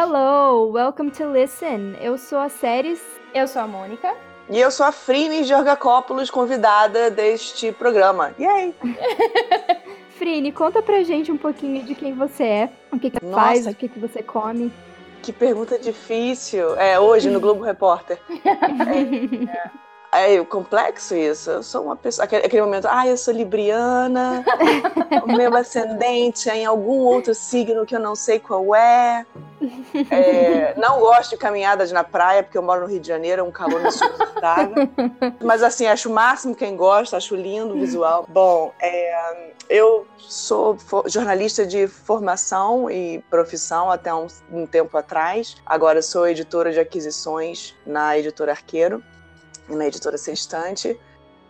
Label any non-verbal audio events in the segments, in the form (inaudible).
Hello, welcome to Listen. Eu sou a Séries. Eu sou a Mônica. E eu sou a Frine Georgacópolis, convidada deste programa. E aí? (laughs) Frine, conta pra gente um pouquinho de quem você é, o que, que faz, o que, que você come. Que pergunta difícil. É, hoje no (laughs) Globo Repórter. é, (laughs) é. É complexo isso. Eu sou uma pessoa. Aquele, aquele momento, ah, eu sou libriana, o meu ascendente é em algum outro signo que eu não sei qual é. é. Não gosto de caminhadas na praia, porque eu moro no Rio de Janeiro, é um calor insuportável. Mas assim, acho o máximo quem gosta, acho lindo o visual. Bom, é, eu sou jornalista de formação e profissão até um, um tempo atrás. Agora sou editora de aquisições na editora Arqueiro na editora Sextante.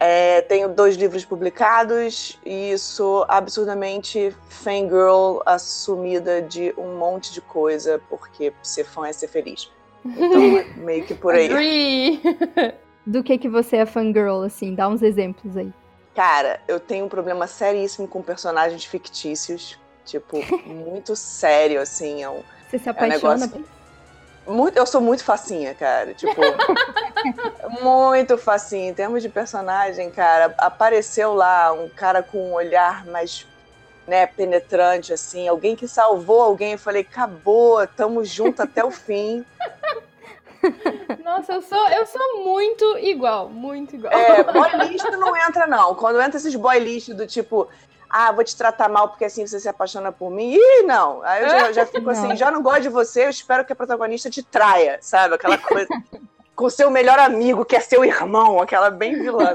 É, tenho dois livros publicados e sou absurdamente fangirl assumida de um monte de coisa, porque ser fã é ser feliz. Então, (laughs) meio que por aí. Do que que você é fangirl, assim? Dá uns exemplos aí. Cara, eu tenho um problema seríssimo com personagens fictícios. Tipo, (laughs) muito sério, assim. É um, você se apaixona? É um negócio... Muito, eu sou muito facinha, cara. Tipo, (laughs) muito facinha. Em termos de personagem, cara, apareceu lá um cara com um olhar mais né, penetrante, assim, alguém que salvou alguém. Eu falei, acabou, tamo junto até o fim. (laughs) Nossa, eu sou, eu sou muito igual, muito igual. É, boy lixo não entra, não. Quando entra esses boy lixo do tipo, ah, vou te tratar mal porque assim você se apaixona por mim. Ih, não. Aí eu já, já (laughs) fico assim, já não gosto de você, eu espero que a protagonista te traia, sabe? Aquela coisa. com seu melhor amigo, que é seu irmão, aquela bem vilã.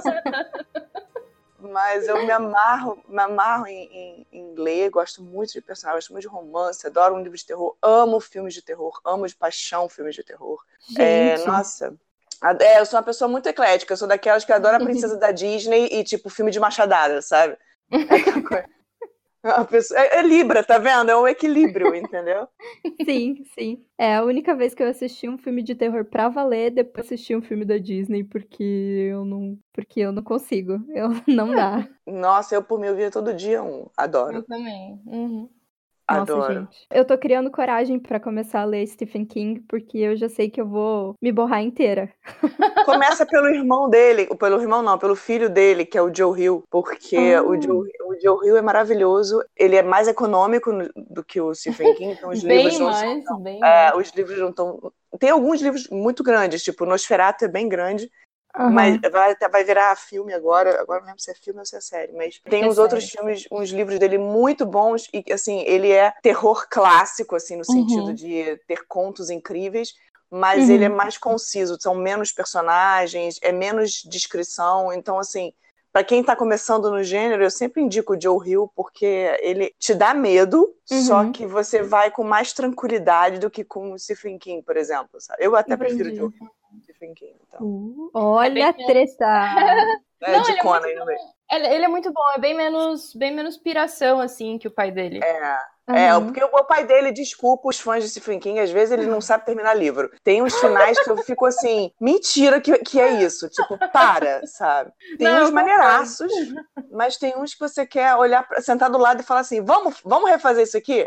Mas eu me amarro, me amarro em, em, em, ler, gosto muito de personagens, gosto muito de romance, adoro um livro de terror, amo filmes de terror, amo de paixão filmes de terror. É, nossa, é, eu sou uma pessoa muito eclética, eu sou daquelas que adora a princesa da Disney e, tipo, filme de machadada, sabe? É, pessoa, é, é, Libra, tá vendo? É um equilíbrio, entendeu? (laughs) Sim, sim. É a única vez que eu assisti um filme de terror pra valer, depois assisti um filme da Disney, porque eu não, porque eu não consigo. Eu (laughs) não dá. Nossa, eu por mim eu via todo dia um. Adoro. Eu também. Uhum. Nossa, Adoro. gente. Eu tô criando coragem para começar a ler Stephen King, porque eu já sei que eu vou me borrar inteira. (laughs) Começa pelo irmão dele, pelo irmão não, pelo filho dele, que é o Joe Hill, porque ah. o, Joe, o Joe Hill é maravilhoso, ele é mais econômico do que o Stephen King, então os (laughs) bem livros mais, não bem é, mais. os livros não estão... Tem alguns livros muito grandes, tipo Nosferatu é bem grande, Uhum. Mas vai, vai virar filme agora, agora não lembro se é filme ou se é série, mas tem é uns série. outros filmes, uns livros dele muito bons e assim, ele é terror clássico assim no sentido uhum. de ter contos incríveis, mas uhum. ele é mais conciso, são menos personagens, é menos descrição, então assim, para quem está começando no gênero, eu sempre indico o Joe Hill porque ele te dá medo, só uhum. que você vai com mais tranquilidade do que com o Stephen King, por exemplo. Sabe? Eu até Entendi. prefiro o Joe Hill. Stephen King. Então. Uh, olha a treta! (laughs) É, Não, de Conan no meio. Ele, ele, é muito bom, é bem menos, bem menos piração, assim, que o pai dele. É. Uhum. É, porque o pai dele, desculpa os fãs de Stephen King, às vezes ele não sabe terminar livro. Tem uns finais que eu fico assim, mentira que, que é isso. Tipo, para, sabe? Tem não, uns maneiraços, mas tem uns que você quer olhar, sentar do lado e falar assim, vamos, vamos refazer isso aqui?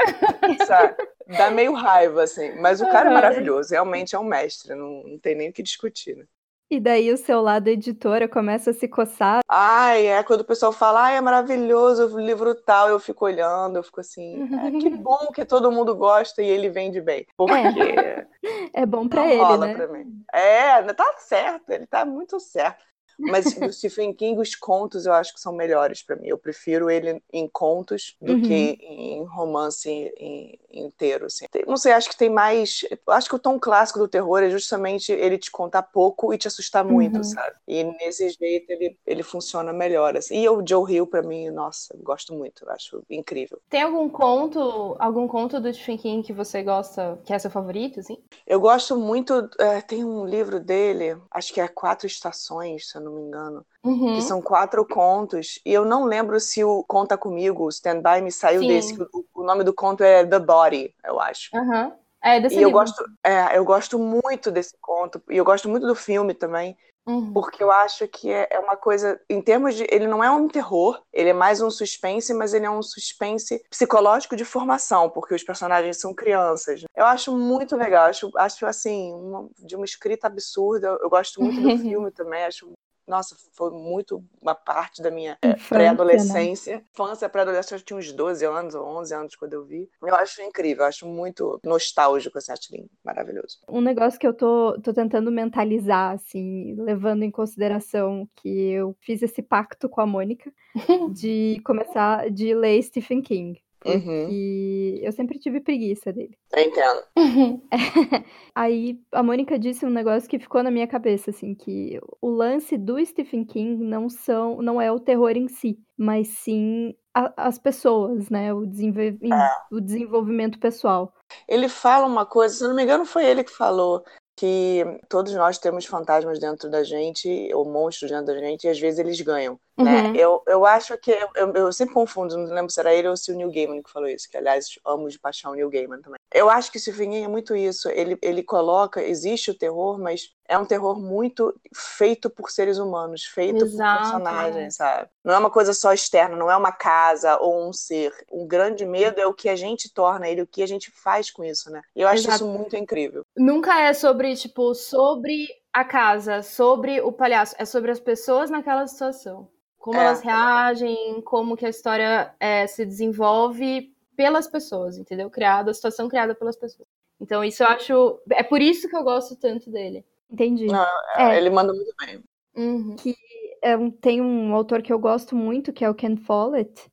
sabe? Dá meio raiva, assim. Mas o cara é maravilhoso, realmente é um mestre, não, não tem nem o que discutir, né? E daí o seu lado editora começa a se coçar. Ai, é quando o pessoal fala, ai, é maravilhoso o livro tal, eu fico olhando, eu fico assim, é, (laughs) que bom que todo mundo gosta e ele vende bem. Porque é, (laughs) é bom para ele, né? Pra mim. É, tá certo, ele tá muito certo. Mas do Stephen King, os contos eu acho que são melhores para mim. Eu prefiro ele em contos do uhum. que em romance em, inteiro. Assim. Não sei, acho que tem mais. Acho que o tom clássico do terror é justamente ele te contar pouco e te assustar muito, uhum. sabe? E nesse jeito ele, ele funciona melhor. Assim. E o Joe Hill, para mim, nossa, gosto muito. Acho incrível. Tem algum conto, algum conto do Stephen King que você gosta, que é seu favorito, assim? Eu gosto muito. É, tem um livro dele, acho que é Quatro Estações, se eu não me engano. Uhum. Que são quatro contos. E eu não lembro se o Conta Comigo, o Stand By Me, saiu Sim. desse. O, o, nome do conto é The Body, eu acho. Uhum. É, desse e eu livro. gosto, é, eu gosto muito desse conto, e eu gosto muito do filme também, Uhum. porque eu acho que é, é uma coisa, em termos de. Ele não é um terror, ele é mais um suspense, mas ele é um suspense psicológico de formação, porque os personagens são crianças. Eu acho muito legal, acho, acho assim, uma- de uma escrita absurda. Eu gosto muito do (laughs) filme também, acho. Nossa, foi muito uma parte da minha é, Infância, pré-adolescência. Infância, pré-adolescência, eu tinha uns 12 anos ou 11 anos quando eu vi. Eu acho incrível, eu acho muito nostálgico, acho lindo, maravilhoso. Um negócio que eu tô, tô tentando mentalizar, assim, levando em consideração que eu fiz esse pacto com a Mônica (laughs) de começar de ler Stephen King. Uhum, Porque eu sempre tive preguiça dele. eu entendo. (laughs) Aí a Mônica disse um negócio que ficou na minha cabeça, assim, que o lance do Stephen King não são, não é o terror em si, mas sim a- as pessoas, né? O, desenvol- o desenvolvimento pessoal. Ele fala uma coisa, se não me engano, foi ele que falou que todos nós temos fantasmas dentro da gente, ou monstros dentro da gente, e às vezes eles ganham. Né? Uhum. Eu, eu acho que. Eu, eu sempre confundo, não lembro se era ele ou se o Neil Gaiman que falou isso, que aliás amo de paixão o Neil Gaiman também. Eu acho que Stephen é muito isso. Ele, ele coloca, existe o terror, mas é um terror muito feito por seres humanos, feito Exato, por personagens, sabe? Não é uma coisa só externa, não é uma casa ou um ser. O grande medo é o que a gente torna ele, o que a gente faz com isso, né? E eu acho Exato. isso muito incrível. Nunca é sobre, tipo, sobre a casa, sobre o palhaço. É sobre as pessoas naquela situação. Como É. elas reagem, como que a história é, se desenvolve pelas pessoas, entendeu? Criada, a situação criada pelas pessoas. Então, isso eu acho. É por isso que eu gosto tanto dele. Entendi. Não, É. Ele manda muito bem. Uhum. É um- tem um autor que eu gosto muito, que é o Ken Follett.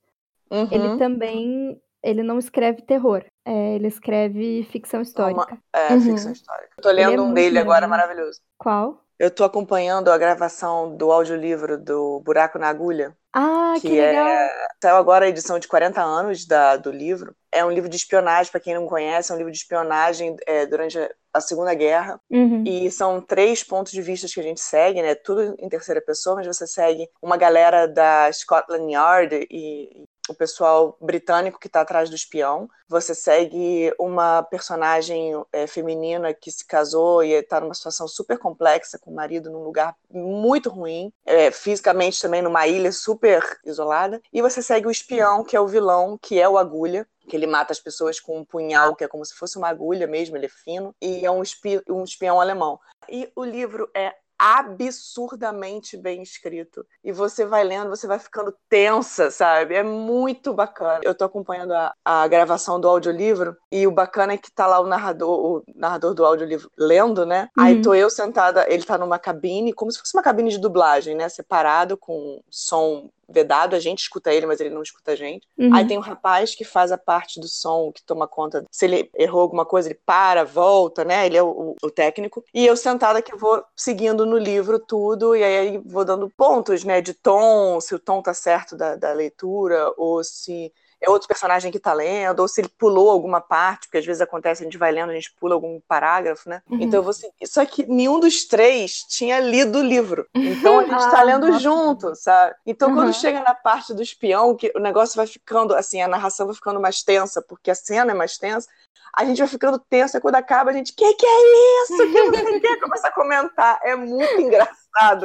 Uhum. Ele também, ele não escreve terror, é, ele escreve ficção histórica. É, Uhum. ficção histórica. Eu tô Ele é lendo um dele agora, maravilhoso. maravilhoso. Qual? Eu tô acompanhando a gravação do audiolivro do Buraco na Agulha, Ah, que, que legal! é saiu agora a edição de 40 anos da, do livro. É um livro de espionagem, para quem não conhece, é um livro de espionagem é, durante a Segunda Guerra. Uhum. E são três pontos de vista que a gente segue, né? Tudo em terceira pessoa, mas você segue uma galera da Scotland Yard e o pessoal britânico que está atrás do espião. Você segue uma personagem é, feminina que se casou e está numa situação super complexa com o marido num lugar muito ruim, é, fisicamente também numa ilha super isolada. E você segue o espião, que é o vilão, que é o Agulha, que ele mata as pessoas com um punhal, que é como se fosse uma agulha mesmo, ele é fino, e é um, espi um espião alemão. E o livro é absurdamente bem escrito. E você vai lendo, você vai ficando tensa, sabe? É muito bacana. Eu tô acompanhando a, a gravação do audiolivro e o bacana é que tá lá o narrador, o narrador do audiolivro lendo, né? Uhum. Aí tô eu sentada, ele tá numa cabine, como se fosse uma cabine de dublagem, né? Separado com som vedado, a gente escuta ele, mas ele não escuta a gente. Uhum. Aí tem um rapaz que faz a parte do som, que toma conta. Se ele errou alguma coisa, ele para, volta, né? Ele é o, o técnico. E eu sentada que vou seguindo no livro tudo, e aí vou dando pontos, né? De tom, se o tom tá certo da, da leitura, ou se é outro personagem que tá lendo, ou se ele pulou alguma parte, porque às vezes acontece, a gente vai lendo, a gente pula algum parágrafo, né? Uhum. Então eu vou seguir. Só que nenhum dos três tinha lido o livro. Então a gente tá (laughs) Ah, lendo nossa. junto, sabe? Então Uhum. quando chega na parte do espião, que o negócio vai ficando, assim, a narração vai ficando mais tensa, porque a cena é mais tensa, a gente vai ficando tensa, e quando acaba, a gente, que que é isso? Que não sei o que, (laughs) começa a comentar. É muito engraçado,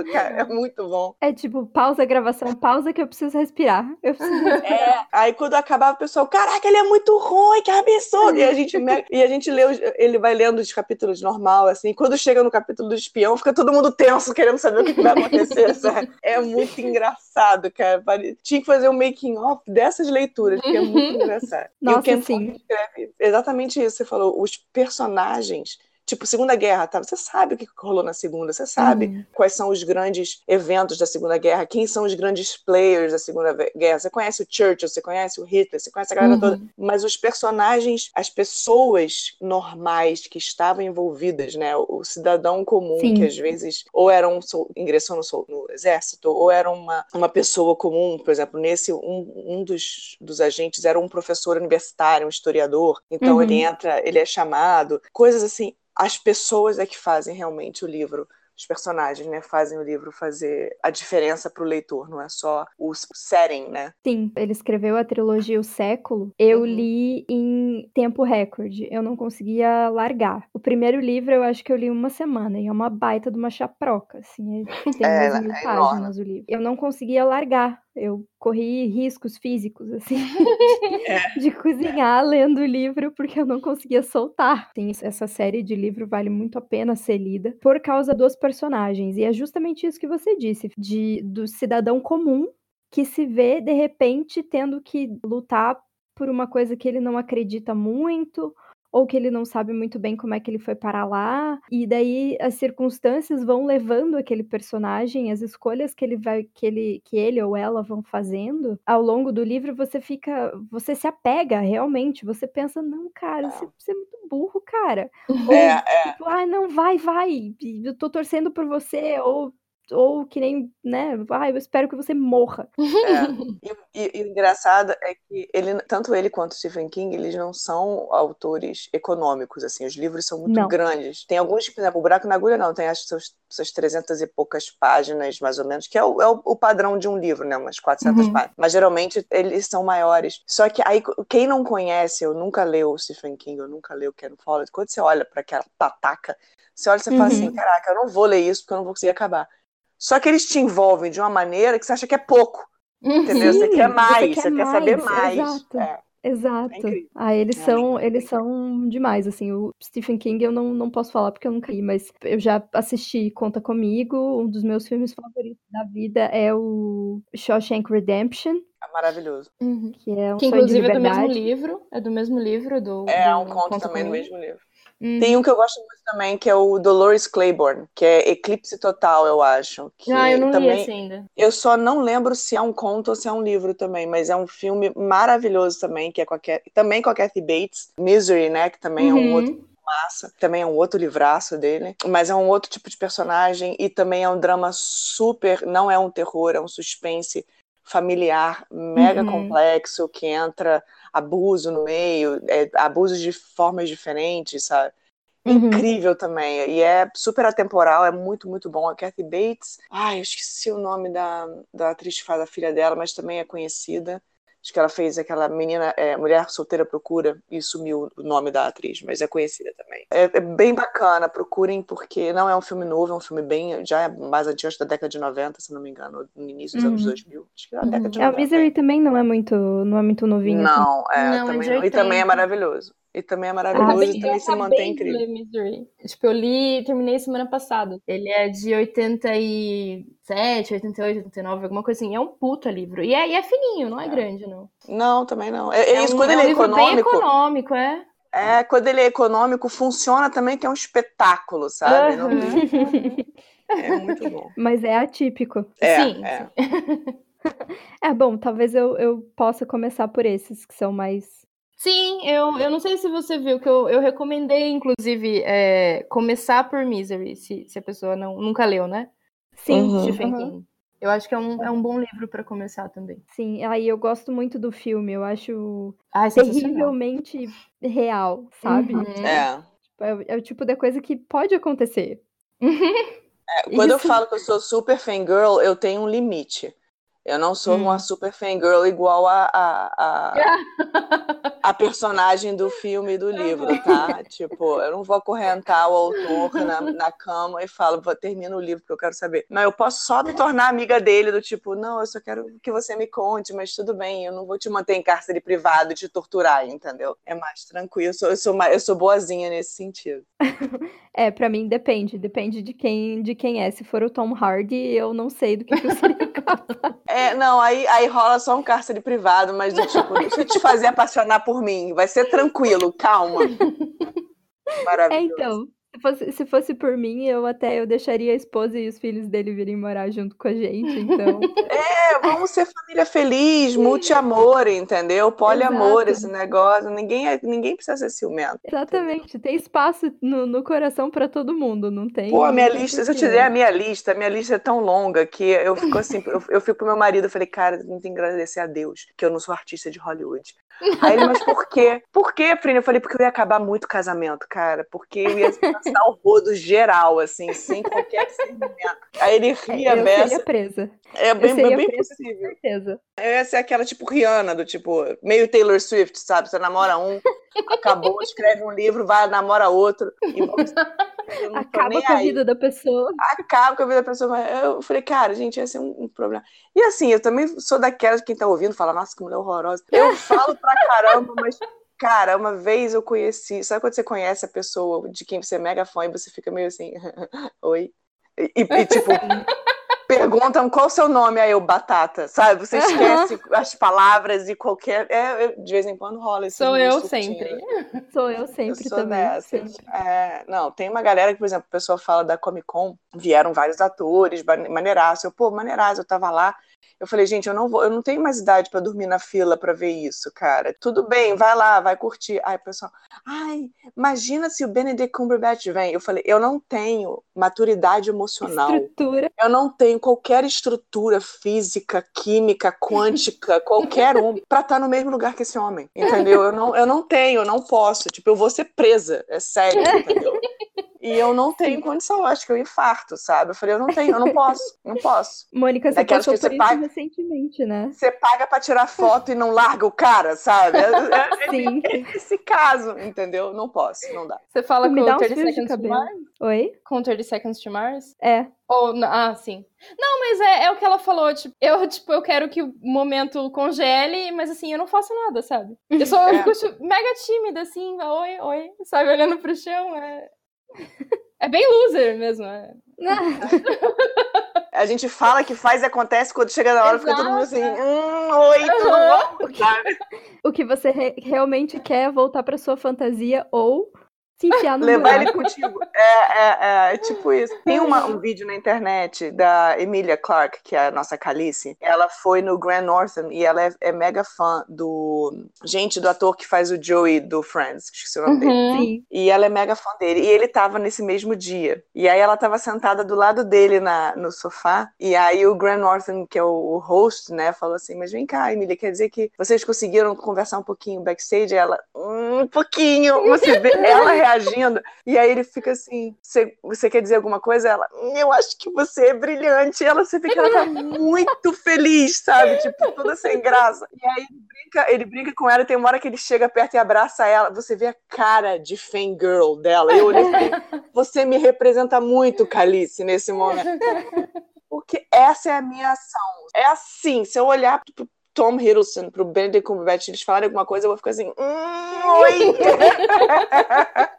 cara. É muito bom. É tipo, pausa a gravação, pausa que eu preciso respirar. Eu preciso (laughs) respirar. É, aí quando acabava, o pessoal, caraca, ele é muito ruim, que absurdo! E a gente, e a gente lê, os- ele vai lendo os capítulos normal, assim, quando chega no capítulo do espião, fica todo mundo tenso, querendo saber o que, que vai acontecer, (laughs) sabe? É muito engraçado, cara. Tinha que fazer um making off dessas leituras, porque é muito engraçado. e Nossa, o Ken sim. Escreve exatamente isso, você falou, os personagens. Tipo, Segunda Guerra, tá? Você sabe o que rolou na Segunda, você sabe Uhum. quais são os grandes eventos da Segunda Guerra, quem são os grandes players da Segunda Guerra. Você conhece o Churchill, você conhece o Hitler, você conhece a galera Uhum. toda. Mas os personagens, as pessoas normais que estavam envolvidas, né? O, cidadão comum, Sim. que às vezes ou era um ingressou no, no exército, ou era uma, uma pessoa comum, por exemplo, nesse, um, um dos, dos agentes era um professor universitário, um historiador. Então Uhum. ele entra, ele é chamado, coisas assim. As pessoas é que fazem realmente o livro os personagens, né, fazem o livro fazer a diferença para o leitor, não é só o setting, né? Sim, ele escreveu a trilogia O Século. Eu uhum. li em tempo recorde. Eu não conseguia largar. O primeiro livro eu acho que eu li uma semana e é uma baita de uma chaproca, assim, é, (laughs) tem é, mil é páginas enorme. o livro. Eu não conseguia largar. Eu corri riscos físicos, assim, (laughs) é. de cozinhar lendo o livro, porque eu não conseguia soltar. Sim, essa série de livro vale muito a pena ser lida por causa dos personagens. E é justamente isso que você disse, de, do cidadão comum que se vê, de repente, tendo que lutar por uma coisa que ele não acredita muito, ou que ele não sabe muito bem como é que ele foi parar lá, e daí as circunstâncias vão levando aquele personagem, as escolhas que ele vai que ele que ele ou ela vão fazendo, ao longo do livro você fica, você se apega realmente, você pensa, não, cara, você, você é muito burro, cara. (laughs) Ou, é, é. Tipo, ah, não, vai, vai, eu tô torcendo por você, ou ou que nem, né, ah, eu espero que você morra. É. (laughs) E, e, e, o engraçado é que ele, tanto ele quanto Stephen King, eles não são autores econômicos, assim, os livros são muito não. grandes. Tem alguns, por exemplo, o Buraco na Agulha não, tem acho seus, suas 300 e poucas páginas, mais ou menos, que é o, é o padrão de um livro, né, umas 400 uhum. páginas. Mas geralmente eles são maiores. Só que aí, quem não conhece, eu nunca leu o Stephen King, eu nunca leu o Ken Follett, quando você olha para aquela pataca, você olha e você uhum. fala assim, caraca, eu não vou ler isso porque eu não vou conseguir acabar. Só que eles te envolvem de uma maneira que você acha que é pouco. Entendeu? Sim, você quer mais, você quer, você quer saber mais. Exato. É. Exato. É ah, eles é são, eles são demais, assim, o Stephen King eu não, não posso falar porque eu nunca li, mas eu já assisti Conta Comigo, um dos meus filmes favoritos da vida é o Shawshank Redemption. É maravilhoso. Uhum. Que é um que inclusive é do mesmo livro, é do mesmo livro do É, do, um conto também do mesmo livro. Uhum. Tem um que eu gosto muito também, que é o Dolores Claiborne, que é Eclipse Total, eu acho. Que ah, eu não também... li esse ainda. Eu só não lembro se é um conto ou se é um livro também, mas é um filme maravilhoso também, que é com a... também com a Kathy Bates. Misery, né, que também uhum. é um uhum. outro massa. Também é um outro livraço dele, mas é um outro tipo de personagem e também é um drama super, não é um terror, é um suspense familiar mega uhum. complexo que entra abuso no meio, é, abuso de formas diferentes, sabe? Uhum. Incrível também. E é super atemporal, é muito, muito bom. A Kathy Bates, ai, eu esqueci o nome da, da atriz que faz a filha dela, mas também é conhecida. Acho que ela fez aquela menina, é, Mulher Solteira Procura, e sumiu o nome da atriz, mas é conhecida também. É, é, bem bacana, procurem, porque não é um filme novo, é um filme bem, já é mais antigo, da década de 90, se não me engano, no início dos uhum. anos 2000. Acho que é a década de 90. É, o Misery também não é muito, não é muito novinho. Não, assim. é, não, também não. E também é maravilhoso. E também é maravilhoso ah, e também se mantém incrível. Tipo, eu li terminei semana passada. Ele é de 87, 88, 89, alguma coisa assim. É um puta livro. E é, e é fininho, não é, é, grande, não. Não, também não. É, é isso, um, quando ele é, um econômico. Bem econômico, é. É, quando ele é econômico, funciona também que é um espetáculo, sabe? Uhum. (laughs) é muito bom. Mas é atípico. É, sim. É. sim. (laughs) é bom, talvez eu, eu possa começar por esses que são mais Sim, eu, eu não sei se você viu que eu, eu recomendei, inclusive, é, começar por Misery, se, se a pessoa não, nunca leu, né? Sim, uhum. Stephen King. Eu acho que é um, é um bom livro para começar também. Sim, aí eu gosto muito do filme, eu acho Ai, terrivelmente real, sabe? Uhum. É. Tipo, é. é. o tipo da coisa que pode acontecer. (laughs) É, quando Isso. eu falo que eu sou super fangirl, eu tenho um limite. Eu não sou hum. uma super fangirl igual a, a, a, a, (laughs) personagem do filme e do livro, tá? tipo, eu não vou acorrentar o autor na, na cama e falo, termina o livro porque eu quero saber. Não, eu posso só me tornar amiga dele, do tipo, não, eu só quero que você me conte, mas tudo bem, eu não vou te manter em cárcere privado e te torturar, entendeu? É mais tranquilo, eu sou, eu sou, mais, eu sou boazinha nesse sentido. é, para mim depende, depende de quem, de quem é. Se for o Tom Hardy, eu não sei do que, que eu seria (laughs) capaz. É, não, aí, aí rola só um cárcere privado, mas do tipo, deixa eu te fazer apaixonar por mim. Vai ser tranquilo, calma. (laughs) Maravilhoso. É, então. Se fosse, se fosse por mim, eu até eu deixaria a esposa e os filhos dele virem morar junto com a gente, então. (laughs) É, vamos ser família feliz, multi-amor, entendeu? Poliamor, Exato. esse negócio. Ninguém, é, ninguém precisa ser ciumento. Exatamente. Entendeu? Tem espaço no, no coração para todo mundo, não tem. Pô, a minha lista, se eu te der a minha lista, a minha lista é tão longa que eu fico assim, eu, eu fico pro meu marido, eu falei, cara, tenho que agradecer a Deus que eu não sou artista de Hollywood. Aí ele, mas por quê? Por quê, Frine? Eu falei, porque eu ia acabar muito casamento, cara. Porque eu ia passar o rodo geral, assim, sem qualquer (laughs) discernimento. Aí ele ria, eu beça. seria presa. É bem, eu seria bem presa, com possível. certeza. Eu ia ser aquela tipo Rihanna, do tipo, meio Taylor Swift, sabe? Você namora um, (laughs) acabou, escreve um livro, vai, namora outro. E (laughs) eu Acaba com a aí. vida da pessoa. Acaba com a vida da pessoa. Eu falei, cara, gente, ia ser um, um problema. E assim, eu também sou daquelas que quem tá ouvindo fala, nossa, que mulher horrorosa. Eu falo pra caramba, mas. Cara, uma vez eu conheci. Sabe quando você conhece a pessoa de quem você é mega fã e você fica meio assim, (laughs) oi? E, e, tipo, (laughs) perguntam qual o seu nome, aí eu, batata, sabe? Você esquece as palavras e qualquer. É, eu- de vez em quando rola isso. Sou eu sempre. (laughs) Sou eu sempre eu sou também. dessas. sempre. É, não, tem uma galera que, por exemplo, o pessoal fala da Comic Con, vieram vários atores, mane- maneiraço. Eu, pô, maneiraço, eu tava lá. Eu falei, gente, eu não vou, eu não tenho mais idade pra dormir na fila pra ver isso, cara. Tudo bem, vai lá, vai curtir. Aí o pessoal, ai, imagina se o Benedict Cumberbatch vem. Eu falei, eu não tenho maturidade emocional. Estrutura. Eu não tenho qualquer estrutura física, química, quântica, (laughs) qualquer um, pra estar no mesmo lugar que esse homem. Entendeu? Eu não, eu não tenho, eu não posso. Tipo, eu vou ser presa. É sério, entendeu? (laughs) E eu não tenho condição, eu acho que eu infarto, sabe? Eu falei, eu não tenho, eu não posso, não posso. Mônica, você Daquelas passou que você por isso paga- recentemente, né? Você paga pra tirar foto e não larga o cara, sabe? É, é- Sim. é esse caso, entendeu? Não posso, não dá. Você fala Me com dá o uns 30 fios de Seconds to. Mars? Oi? Com o 30 Seconds to Mars? É. Ou, ah, sim. Não, mas é, é o que ela falou, tipo, eu, tipo, eu quero que o momento congele, mas assim, eu não faço nada, sabe? Eu sou eu (laughs) É. fico tipo, mega tímida, assim, oi, oi, sabe, olhando pro chão, é... É bem loser mesmo, é. A gente fala que faz e acontece, quando chega na hora fica todo mundo assim, hum, oi, tudo bom? Sabe? (laughs) O que você re- realmente quer é voltar pra sua fantasia ou se enfiar no Levar buraco. ele contigo. É, é, é, é tipo isso. Tem uma- um vídeo na internet da Emilia Clarke, que é a nossa Calice. Ela foi no Grand Northern e ela é, é mega fã do. Gente, do ator que faz o Joey do Friends, que esqueci o nome dele. Uhum. Sim. E ela é mega fã dele. E ele tava nesse mesmo dia. E aí ela tava sentada do lado dele na, no sofá. E aí o Grant Norton, que é o, o host, né, falou assim: Mas vem cá, Emília, quer dizer que vocês conseguiram conversar um pouquinho backstage? E ela, "Hum, um pouquinho. Você vê ela reagindo. E aí ele fica assim: Você, quer dizer alguma coisa? Ela, "Hum, eu acho que você é brilhante. E ela, você vê que ela tá muito feliz, sabe? Tipo, toda sem graça. E aí brinca- ele brinca com ela e tem uma hora que ele chega perto e abraça ela. Você vê a cara de fangirl dela. Eu olhei você me representa muito, Calice, nesse momento. Porque essa é a minha ação. É assim, se eu olhar pro Tom Hiddleston, pro Benedict Cumberbatch, eles falarem alguma coisa, eu vou ficar assim, hum, oi! (laughs)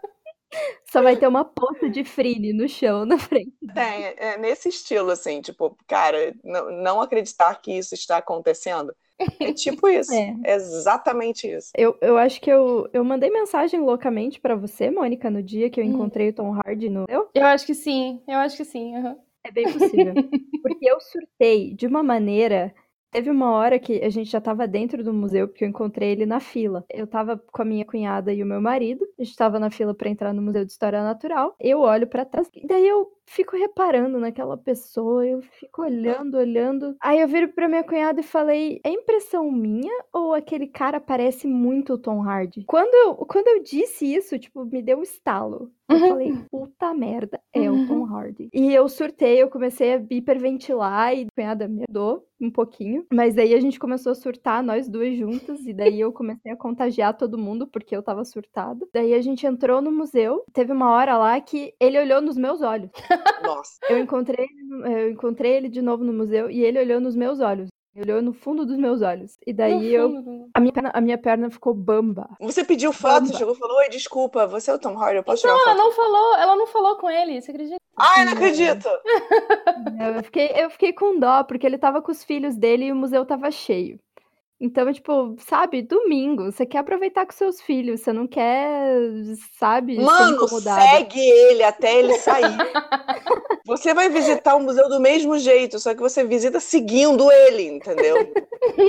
Só vai ter uma poça de frine no chão na frente. Tem, é nesse estilo, assim, tipo, cara, não, acreditar que isso está acontecendo. É tipo (laughs) isso. É. É exatamente isso. Eu, eu acho que eu, eu mandei mensagem loucamente pra você, Mônica, no dia que eu Hum. encontrei o Tom Hardy no. Eu? Eu acho que sim, eu acho que sim. aham. É bem possível. (laughs) Porque eu surtei de uma maneira. Teve uma hora que a gente já tava dentro do museu, porque eu encontrei ele na fila. Eu tava com a minha cunhada e o meu marido. A gente tava na fila pra entrar no Museu de História Natural. Eu olho pra trás. E daí eu fico reparando naquela pessoa. Eu fico olhando, olhando. Aí eu viro pra minha cunhada e falei: é impressão minha ou aquele cara parece muito o Tom Hardy? Quando eu, quando eu disse isso, tipo, me deu um estalo. Eu Uhum. falei, puta merda, é o Tom Hardy. E eu surtei, eu comecei a hiperventilar e a cunhada me ajudou um pouquinho. Mas daí a gente começou a surtar, nós duas juntas. E daí eu comecei a contagiar todo mundo, porque eu tava surtada. Daí a gente entrou no museu. Teve uma hora lá que ele olhou nos meus olhos. Nossa. Eu encontrei, eu encontrei ele de novo no museu e ele olhou nos meus olhos. Ele olhou no fundo dos meus olhos. E daí eu. A minha, perna, a minha perna ficou bamba. Você pediu foto, Bamba. chegou e falou: Oi, desculpa, você é o Tom Hardy, eu posso tirar Não, ela não falou, ela não falou com ele, você acredita? Ai, não acredito! Eu fiquei, eu fiquei com dó, porque ele tava com os filhos dele e o museu tava cheio. Então, tipo, sabe, domingo, você quer aproveitar com seus filhos, você não quer, sabe, Mano, segue ele até ele sair. Você vai visitar o museu do mesmo jeito, só que você visita seguindo ele, entendeu?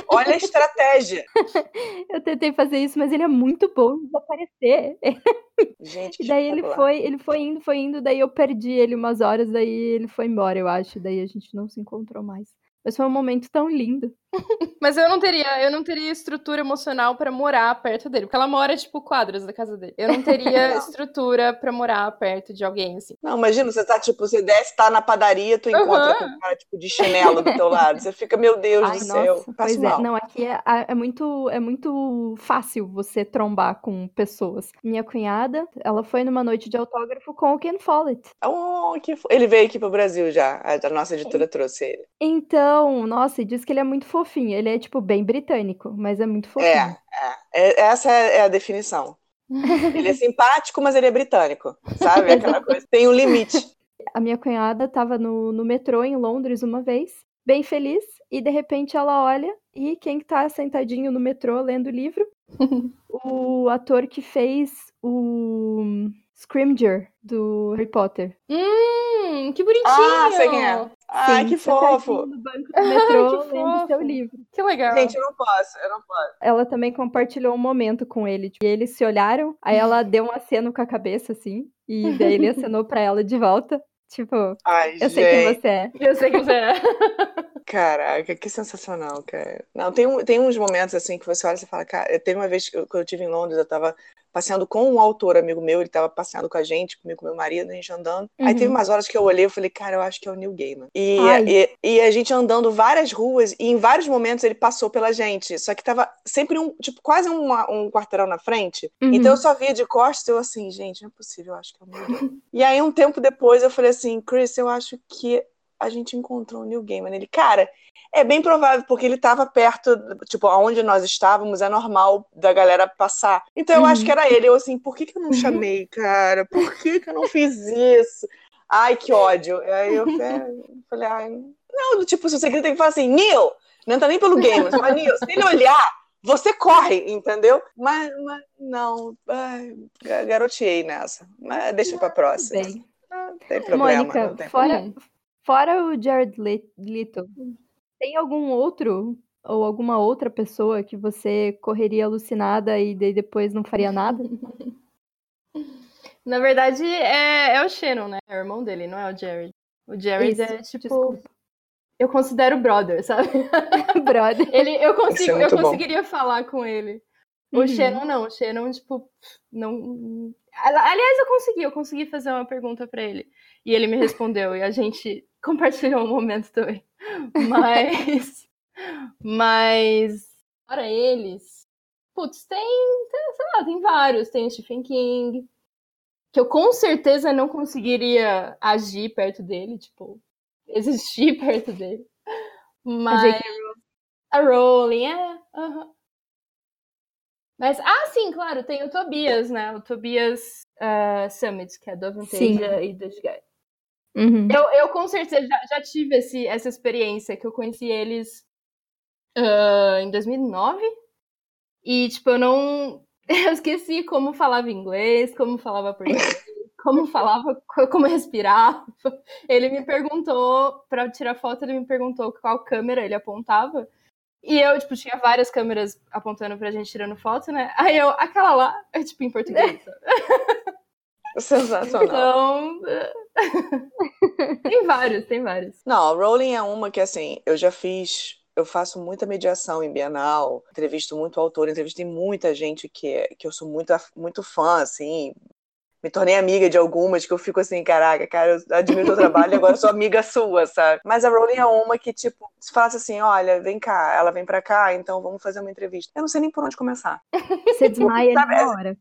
Olha a estratégia. (laughs) Eu tentei fazer isso, mas ele é muito bom em desaparecer. Gente, E daí ele foi, ele foi indo, foi indo, daí eu perdi ele umas horas, daí ele foi embora, eu acho. Daí a gente não se encontrou mais. Mas foi um momento tão lindo. Mas eu não teria, eu não teria estrutura emocional para morar perto dele, porque ela mora tipo quadras da casa dele. Eu não teria (laughs) estrutura para morar perto de alguém assim. Não, imagina, você tá tipo, você desce, tá na padaria, tu encontra uhum. com um cara tipo de chinelo do teu lado. Você fica, meu Deus Ai, do nossa, céu. Pois é, não, aqui é, é muito é muito fácil você trombar com pessoas. Minha cunhada, ela foi numa noite de autógrafo com o Ken Follett. Oh, que ele veio aqui pro Brasil já. A nossa editora trouxe ele. Então, nossa, e diz que ele é muito fofinho. Ele é, tipo, bem britânico, mas é muito é, fofinho. É, é. essa é a definição. Ele é (laughs) simpático, mas ele é britânico, sabe? (laughs) Aquela coisa. Tem um limite. A minha cunhada estava no, no metrô em Londres uma vez, bem feliz, e de repente ela olha e quem está sentadinho no metrô lendo o livro? (laughs) o ator que fez o Scrimger do Harry Potter. Hum, que bonitinho! Ah, sei quem é. Ai, que fofo! No banco do metrô, (laughs) que seu livro. Que legal. Gente, eu não posso, eu não posso. Ela também compartilhou um momento com ele. Tipo, e eles se olharam, aí ela (laughs) deu um aceno com a cabeça, assim, e daí ele acenou pra ela de volta. Tipo, Ai, eu gente. sei quem você é. Eu sei quem você é. (laughs) Caraca, que sensacional, cara. Não, tem, tem uns momentos assim que você olha e fala, cara, teve uma vez que eu, quando eu estive em Londres, eu tava passeando com um autor amigo meu, ele estava passeando com a gente, comigo com meu marido, a gente andando. Uhum. Aí teve umas horas que eu olhei e falei, cara, eu acho que é o Neil Gaiman. E, e, e, a gente andando várias ruas, e em vários momentos ele passou pela gente, só que tava sempre um, tipo, quase uma, um quarteirão na frente. Uhum. Então eu só via de costas, eu assim, gente, não é possível, eu acho que é o Neil Gaiman. e aí um tempo depois eu falei assim, Chris, eu acho que a gente encontrou o Neil Gaiman. Ele, cara, é bem provável, porque ele estava perto, tipo, aonde nós estávamos, é normal da galera passar. Então eu uhum. acho que era ele. Eu assim, por que, que eu não chamei, cara? Por que, que eu não fiz isso? Ai, que ódio. Aí eu falei, ai, não, tipo, se você grita, tem que falar assim, Neil! Não tá nem pelo game, mas Neil, se ele olhar, você corre, entendeu? Mas, mas não, ai, garoteei nessa. Mas deixa pra próxima. Bem. Não tem problema. Mônica, não tem fora, problema. Fora o Jared Leto, tem algum outro ou alguma outra pessoa que você correria alucinada e depois não faria nada? (laughs) Na verdade, é, é o Shannon, né? É o irmão dele, não é o Jared. O Jared Isso, é tipo. Desculpa. Eu considero brother, sabe? (laughs) brother. Ele, eu consigo, é eu conseguiria falar com ele. O uhum. Shannon não, o Shannon, tipo, não. Aliás, eu consegui, eu consegui fazer uma pergunta para ele. E ele me respondeu, e a gente compartilhou um momento também. Mas. mas. Para eles. Putz, tem, tem. Sei lá, tem vários. Tem o Stephen King. Que eu com certeza não conseguiria agir perto dele, tipo, existir (laughs) perto dele. Mas. A Rowling, é. Uhum. Mas, ah, sim, claro, tem o Tobias, né? O Tobias uh, Summit, que é do Avantasia e do Guy. Uhum. Eu, eu com certeza já, já tive esse, essa experiência, que eu conheci eles uh, em 2009. E, tipo, eu não. (laughs) Eu esqueci como falava inglês, como falava português, (laughs) como falava, como respirava. Ele me perguntou, para tirar foto, ele me perguntou qual câmera ele apontava. E eu, tipo, tinha várias câmeras apontando pra gente tirando foto, né? Aí eu, aquela lá, é tipo em português. (laughs) Sensacional. Então. tem vários, tem vários. Não, a Rowling é uma que, assim, eu já fiz. Eu faço muita mediação em Bienal, entrevisto muito autor, entrevistei muita gente que, que eu sou muito, muito fã, assim, me tornei amiga de algumas que eu fico assim, caraca, cara, eu admiro o teu trabalho e agora sou amiga sua, sabe? Mas a Rowling é uma que, tipo, se falasse assim, olha, vem cá, ela vem pra cá, então vamos fazer uma entrevista. Eu não sei nem por onde começar. (laughs) Você desmaia na hora.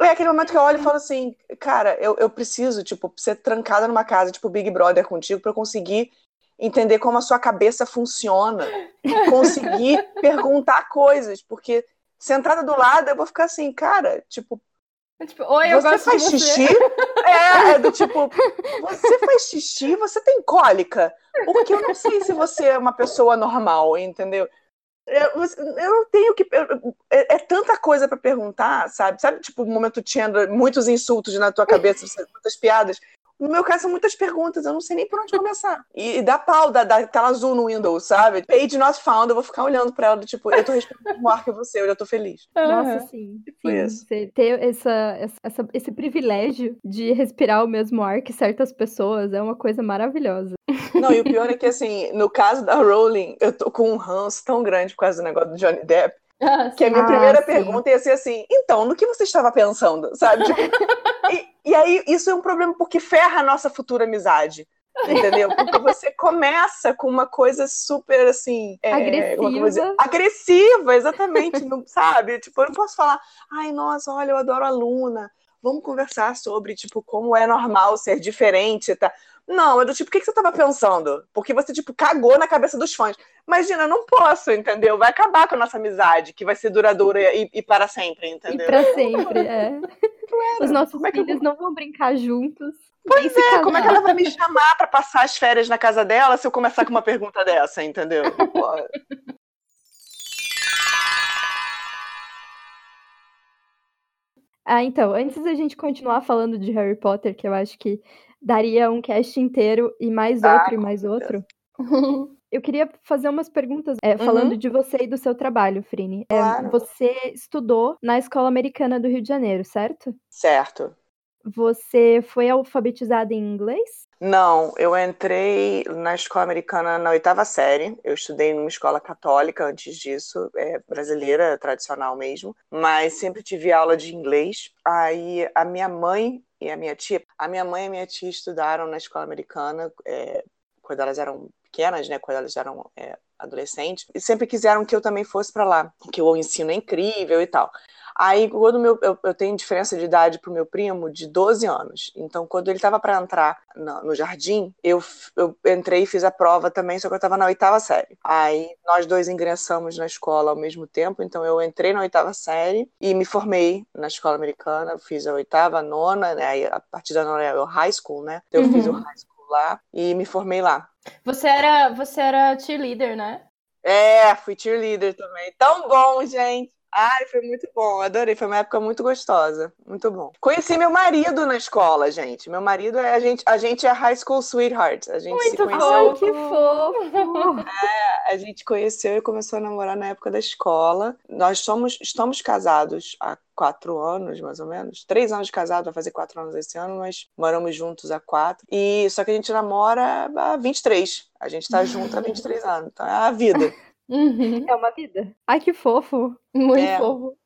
É aquele momento que eu olho e falo assim, cara, eu, eu preciso, tipo, ser trancada numa casa, tipo, Big Brother contigo, pra eu conseguir entender como a sua cabeça funciona, conseguir (laughs) perguntar coisas, porque sentada do lado eu vou ficar assim, cara, tipo, é tipo, Oi, eu você gosto faz de você. xixi? (laughs) É, é do tipo, você faz xixi, você tem cólica? Porque eu não sei se você é uma pessoa normal, entendeu? Eu, eu não tenho que. É, é tanta coisa para perguntar, sabe? Sabe, tipo, o momento tinha muitos insultos na tua cabeça, muitas piadas. No meu caso, são muitas perguntas, eu não sei nem por onde começar. E, e dá pau, dá, dá tela azul no Windows, sabe? Page not found, eu vou ficar olhando pra ela, tipo, eu tô respondendo o arco você, eu já tô feliz. Nossa, sim. Tipo sim. Você ter essa, essa, esse privilégio de respirar o mesmo ar que certas pessoas é uma coisa maravilhosa. Não, e o pior é que, assim, no caso da Rowling, eu tô com um ranço tão grande por causa do negócio do Johnny Depp, ah, que a minha ah, primeira sim. pergunta ia ser assim: então, no que você estava pensando? Sabe? Tipo, e, aí, isso é um problema porque ferra a nossa futura amizade. Entendeu? Porque você começa com uma coisa super assim. É, agressiva. agressiva, exatamente. não, sabe? Tipo, eu não posso falar, ai, nossa, olha, eu adoro a Luna. Vamos conversar sobre, tipo, como é normal ser diferente, tá? Não, é do tipo, o que, que você estava pensando? Porque você, tipo, cagou na cabeça dos fãs. Imagina, não posso, entendeu? Vai acabar com a nossa amizade, que vai ser duradoura e, e para sempre, entendeu? E para sempre, é. Claro. Os nossos é filhos eu... não vão brincar juntos. Pois é, como é que ela vai me chamar para passar as férias na casa dela se eu começar com uma pergunta dessa, entendeu? (laughs) ah, então, antes da gente continuar falando de Harry Potter, que eu acho que daria um cast inteiro e mais ah, outro e mais outro. (laughs) Eu queria fazer umas perguntas, é, falando uhum. de você e do seu trabalho, Frine. É, claro. Você estudou na Escola Americana do Rio de Janeiro, certo? Certo. Você foi alfabetizada em inglês? Não, eu entrei na escola americana na oitava série. Eu estudei numa escola católica antes disso, é, brasileira, tradicional mesmo, mas sempre tive aula de inglês. Aí a minha mãe e a minha tia, a minha mãe e a minha tia estudaram na escola americana é, quando elas eram pequenas, né, quando elas eram é, adolescentes, e sempre quiseram que eu também fosse para lá, que o ensino é incrível e tal. Aí, quando meu, eu, eu tenho diferença de idade pro meu primo de 12 anos. Então, quando ele estava para entrar no, no, jardim, eu, eu entrei e fiz a prova também, só que eu estava na oitava série. Aí, nós dois ingressamos na escola ao mesmo tempo. Então, eu entrei na oitava série e me formei na escola americana. Fiz a oitava, a nona, né? Aí, a partir da nona é o high school, né? Então, eu uhum. fiz o high school lá e me formei lá. Você era, você era cheerleader, né? É, fui cheerleader também. Tão bom, gente. Ai, foi muito bom, adorei. Foi uma época muito gostosa, muito bom. Conheci meu marido na escola, gente. Meu marido é a gente, a gente é high school sweetheart. A gente muito se conheceu. Ai, que fofo! (laughs) É, a gente conheceu e começou a namorar na época da escola. Nós somos, estamos casados há quatro anos, mais ou menos. Três anos de casado, vai fazer quatro anos esse ano, mas moramos juntos há quatro. E só que a gente namora há 23. A gente tá junto há 23 anos. Então é a vida. Uhum. É uma vida. Ai, que fofo. Muito é. fofo.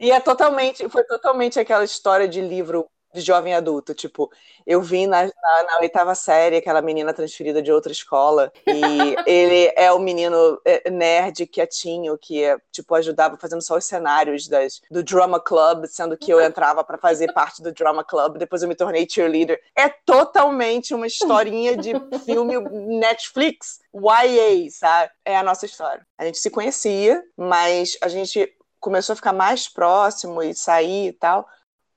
E é totalmente, foi totalmente aquela história de livro de jovem adulto. Tipo, eu vi na, na, na, oitava série aquela menina transferida de outra escola e (laughs) ele é o menino é, nerd, quietinho, que tipo ajudava fazendo só os cenários das, do drama club, sendo que eu entrava para fazer parte do drama club. Depois eu me tornei cheerleader. É totalmente uma historinha de filme Netflix, YA, sabe? É a nossa história. A gente se conhecia, mas a gente começou a ficar mais próximo e sair e tal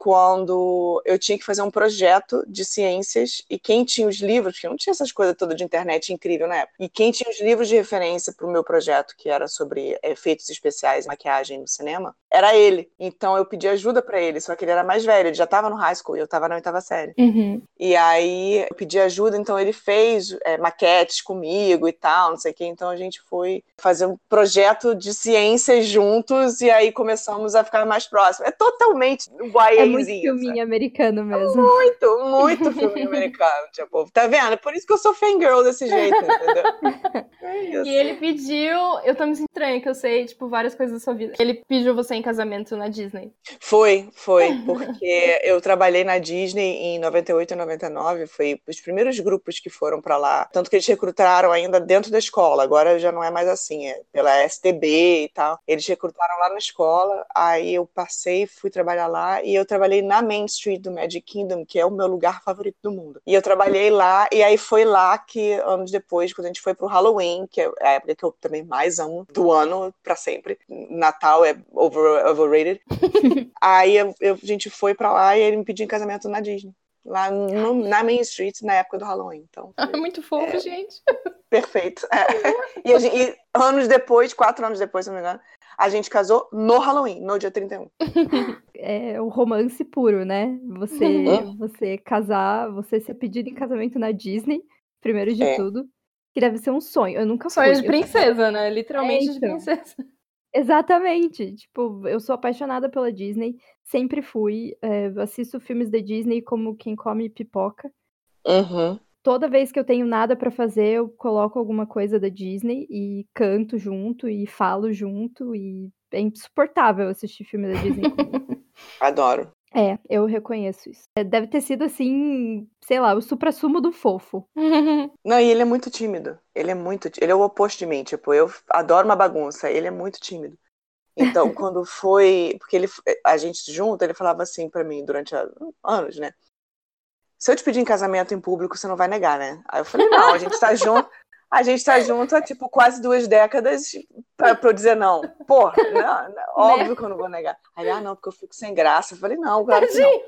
quando eu tinha que fazer um projeto de ciências e quem tinha os livros, porque não tinha essas coisas todas de internet incrível na época, e quem tinha os livros de referência para o meu projeto, que era sobre efeitos especiais, maquiagem no cinema, era ele. Então eu pedi ajuda para ele, só que ele era mais velho, ele já estava no high school e eu estava na oitava série. Uhum. E aí eu pedi ajuda, então ele fez é, maquetes comigo e tal, não sei o que. Então a gente foi fazer um projeto de ciências juntos e aí começamos a ficar mais próximos. É totalmente YA muito filminho americano mesmo. Muito, muito filminho americano, tipo, tá vendo? Por isso que eu sou fangirl desse jeito, entendeu? (laughs) É e ele pediu, eu tô me sentindo estranha, que eu sei, tipo, várias coisas da sua vida. Ele pediu você em casamento na Disney. Foi, foi, porque (laughs) eu trabalhei na Disney em 98 e 99, foi os primeiros grupos que foram para lá. Tanto que eles recrutaram ainda dentro da escola, agora já não é mais assim, é pela STB e tal. Eles recrutaram lá na escola, aí eu passei, fui trabalhar lá e eu trabalhei na Main Street do Magic Kingdom, que é o meu lugar favorito do mundo. E eu trabalhei lá, e aí foi lá que, anos depois, quando a gente foi pro Halloween, que é a época que eu também mais amo do ano para sempre. Natal é over, overrated. (laughs) aí eu, eu, a gente foi para lá e ele me pediu em casamento na Disney. Lá no, na Main Street na época do Halloween. Então, ah, muito fofo, é, gente. (laughs) Perfeito. É. E, gente, e, anos depois, quatro anos depois, se não me engano, a gente casou no Halloween, no dia 31. (laughs) É o romance puro, né? Você, uhum. você casar, você ser pedido em casamento na Disney, primeiro de é. tudo. Que deve ser um sonho. Eu nunca sonho fui. Sonho de princesa, né? Literalmente é, então. de princesa. Exatamente. Tipo, eu sou apaixonada pela Disney. Sempre fui. É, assisto filmes da Disney como quem come pipoca. Uhum. Toda vez que eu tenho nada para fazer, eu coloco alguma coisa da Disney e canto junto e falo junto. E é insuportável assistir filme da Disney. (laughs) Adoro. É, eu reconheço isso. É, deve ter sido assim, sei lá, o supra-sumo do fofo. (laughs) Não, e ele é muito tímido. Ele é muito. Ele é o oposto de mim. Tipo, eu adoro uma bagunça. Ele é muito tímido. Então, (laughs) quando foi. Porque ele, a gente junto, ele falava assim para mim durante anos, né? Se eu te pedir em casamento em público, você não vai negar, né? Aí eu falei, não, a gente tá junto. A gente tá junto há, tipo, quase duas décadas pra, pra eu dizer não. Porra, não, não, óbvio né? que eu não vou negar. Aí, ah, não, porque eu fico sem graça. Eu falei, não, claro que não.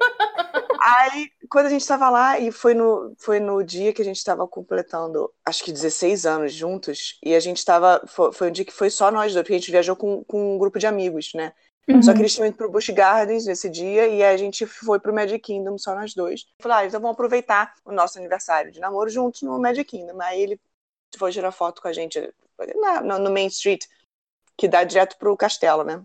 Aí, quando a gente tava lá, e foi no, foi no dia que a gente tava completando, acho que 16 anos juntos, e a gente tava, foi, foi um dia que foi só nós dois, porque a gente viajou com, com um grupo de amigos, né? Uhum. Só que eles tinham ido pro Busch Gardens nesse dia e a gente foi pro Magic Kingdom só nós dois. Falei, ah, então vamos aproveitar o nosso aniversário de namoro juntos no Magic Kingdom. Aí ele foi tirar foto com a gente na, no Main Street, que dá direto pro castelo, né?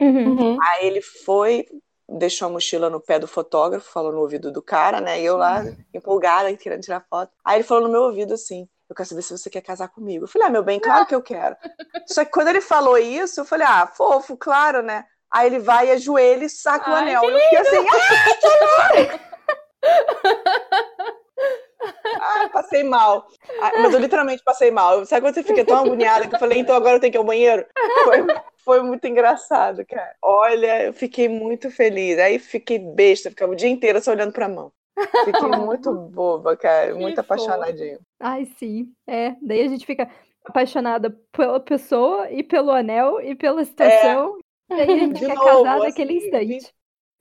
Uhum. uhum. Aí ele foi, deixou a mochila no pé do fotógrafo, falou no ouvido do cara, né? E eu lá, empolgada, querendo tirar foto. Aí ele falou no meu ouvido assim: Eu quero saber se você quer casar comigo. Eu falei: Ah, meu bem, claro que eu quero. (laughs) Só que quando ele falou isso, eu falei: Ah, fofo, claro, né? Aí ele vai, ajoelha e saca Ai, o anel. E eu fiquei assim: Ah, que (laughs) ah, passei mal. Ah, mas eu literalmente passei mal. Sabe quando você fica tão agoniada que eu falei, então agora eu tenho que ir ao banheiro? Foi, foi muito engraçado, cara. Olha, eu fiquei muito feliz. Aí fiquei besta, ficava o dia inteiro só olhando pra mão. Fiquei muito boba, cara. Que muito apaixonadinho. Ai, sim. É, daí a gente fica apaixonada pela pessoa e pelo anel e pela situação. É. E aí a gente De fica novo, casada assim, naquele instante.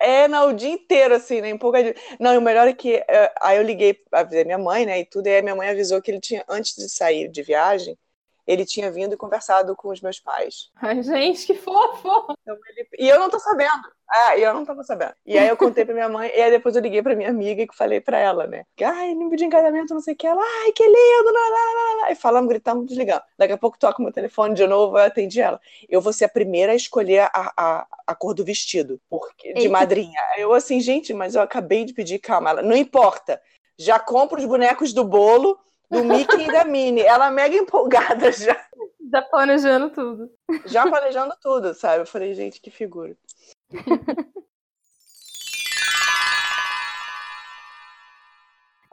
É, não, o dia inteiro, assim, né? Empolgadinho. Não, e o melhor é que uh, aí eu liguei, avisei minha mãe, né? E tudo, e aí minha mãe avisou que ele tinha, antes de sair de viagem, ele tinha vindo e conversado com os meus pais. Ai, gente, que fofo! Então, ele... E eu não tô sabendo. Ah, eu não tava sabendo. E aí eu contei pra minha mãe, e aí depois eu liguei pra minha amiga e falei pra ela, né? Ai, pediu em casamento, não sei o que. Ela, ai, que lindo! Lá, lá, lá, lá. E falamos, gritamos, desligamos. Daqui a pouco toca meu telefone de novo, eu atendi ela. Eu vou ser a primeira a escolher a, a, a cor do vestido, porque de Eita. madrinha. Eu assim, gente, mas eu acabei de pedir, calma. Ela, não importa. Já compro os bonecos do bolo, do Mickey e da Minnie. Ela mega empolgada já. Já planejando tudo. Já planejando tudo, sabe? Eu falei, gente, que figura. (laughs)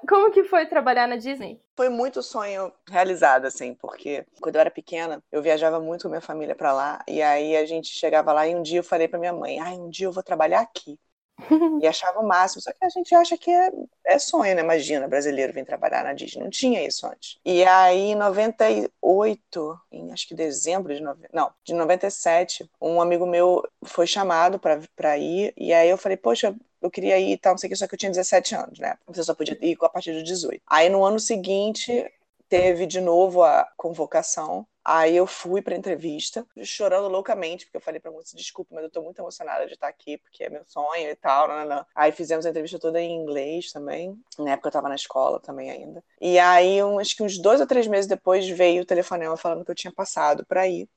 Como que foi trabalhar na Disney? Foi muito sonho realizado, assim, porque quando eu era pequena, eu viajava muito com minha família para lá, e aí a gente chegava lá e um dia eu falei para minha mãe, ai, um dia eu vou trabalhar aqui. (laughs) e achava o máximo. Só que a gente acha que é, é sonho, né? Imagina, brasileiro vir trabalhar na Disney. Não tinha isso antes. E aí, em 98, em acho que dezembro de... No... Não, de 97, um amigo meu foi chamado para ir. E aí eu falei, poxa, eu queria ir e tal, não sei o que, só que eu tinha 17 anos, né? Você só podia ir a partir de 18. Aí no ano seguinte, teve de novo a convocação Aí eu fui pra entrevista, chorando loucamente, porque eu falei pra moça, desculpa, mas eu tô muito emocionada de estar aqui, porque é meu sonho e tal. Não, não. Aí fizemos a entrevista toda em inglês também. Na época eu tava na escola também ainda. E aí, um, acho que uns dois ou três meses depois, veio o telefonema falando que eu tinha passado pra ir.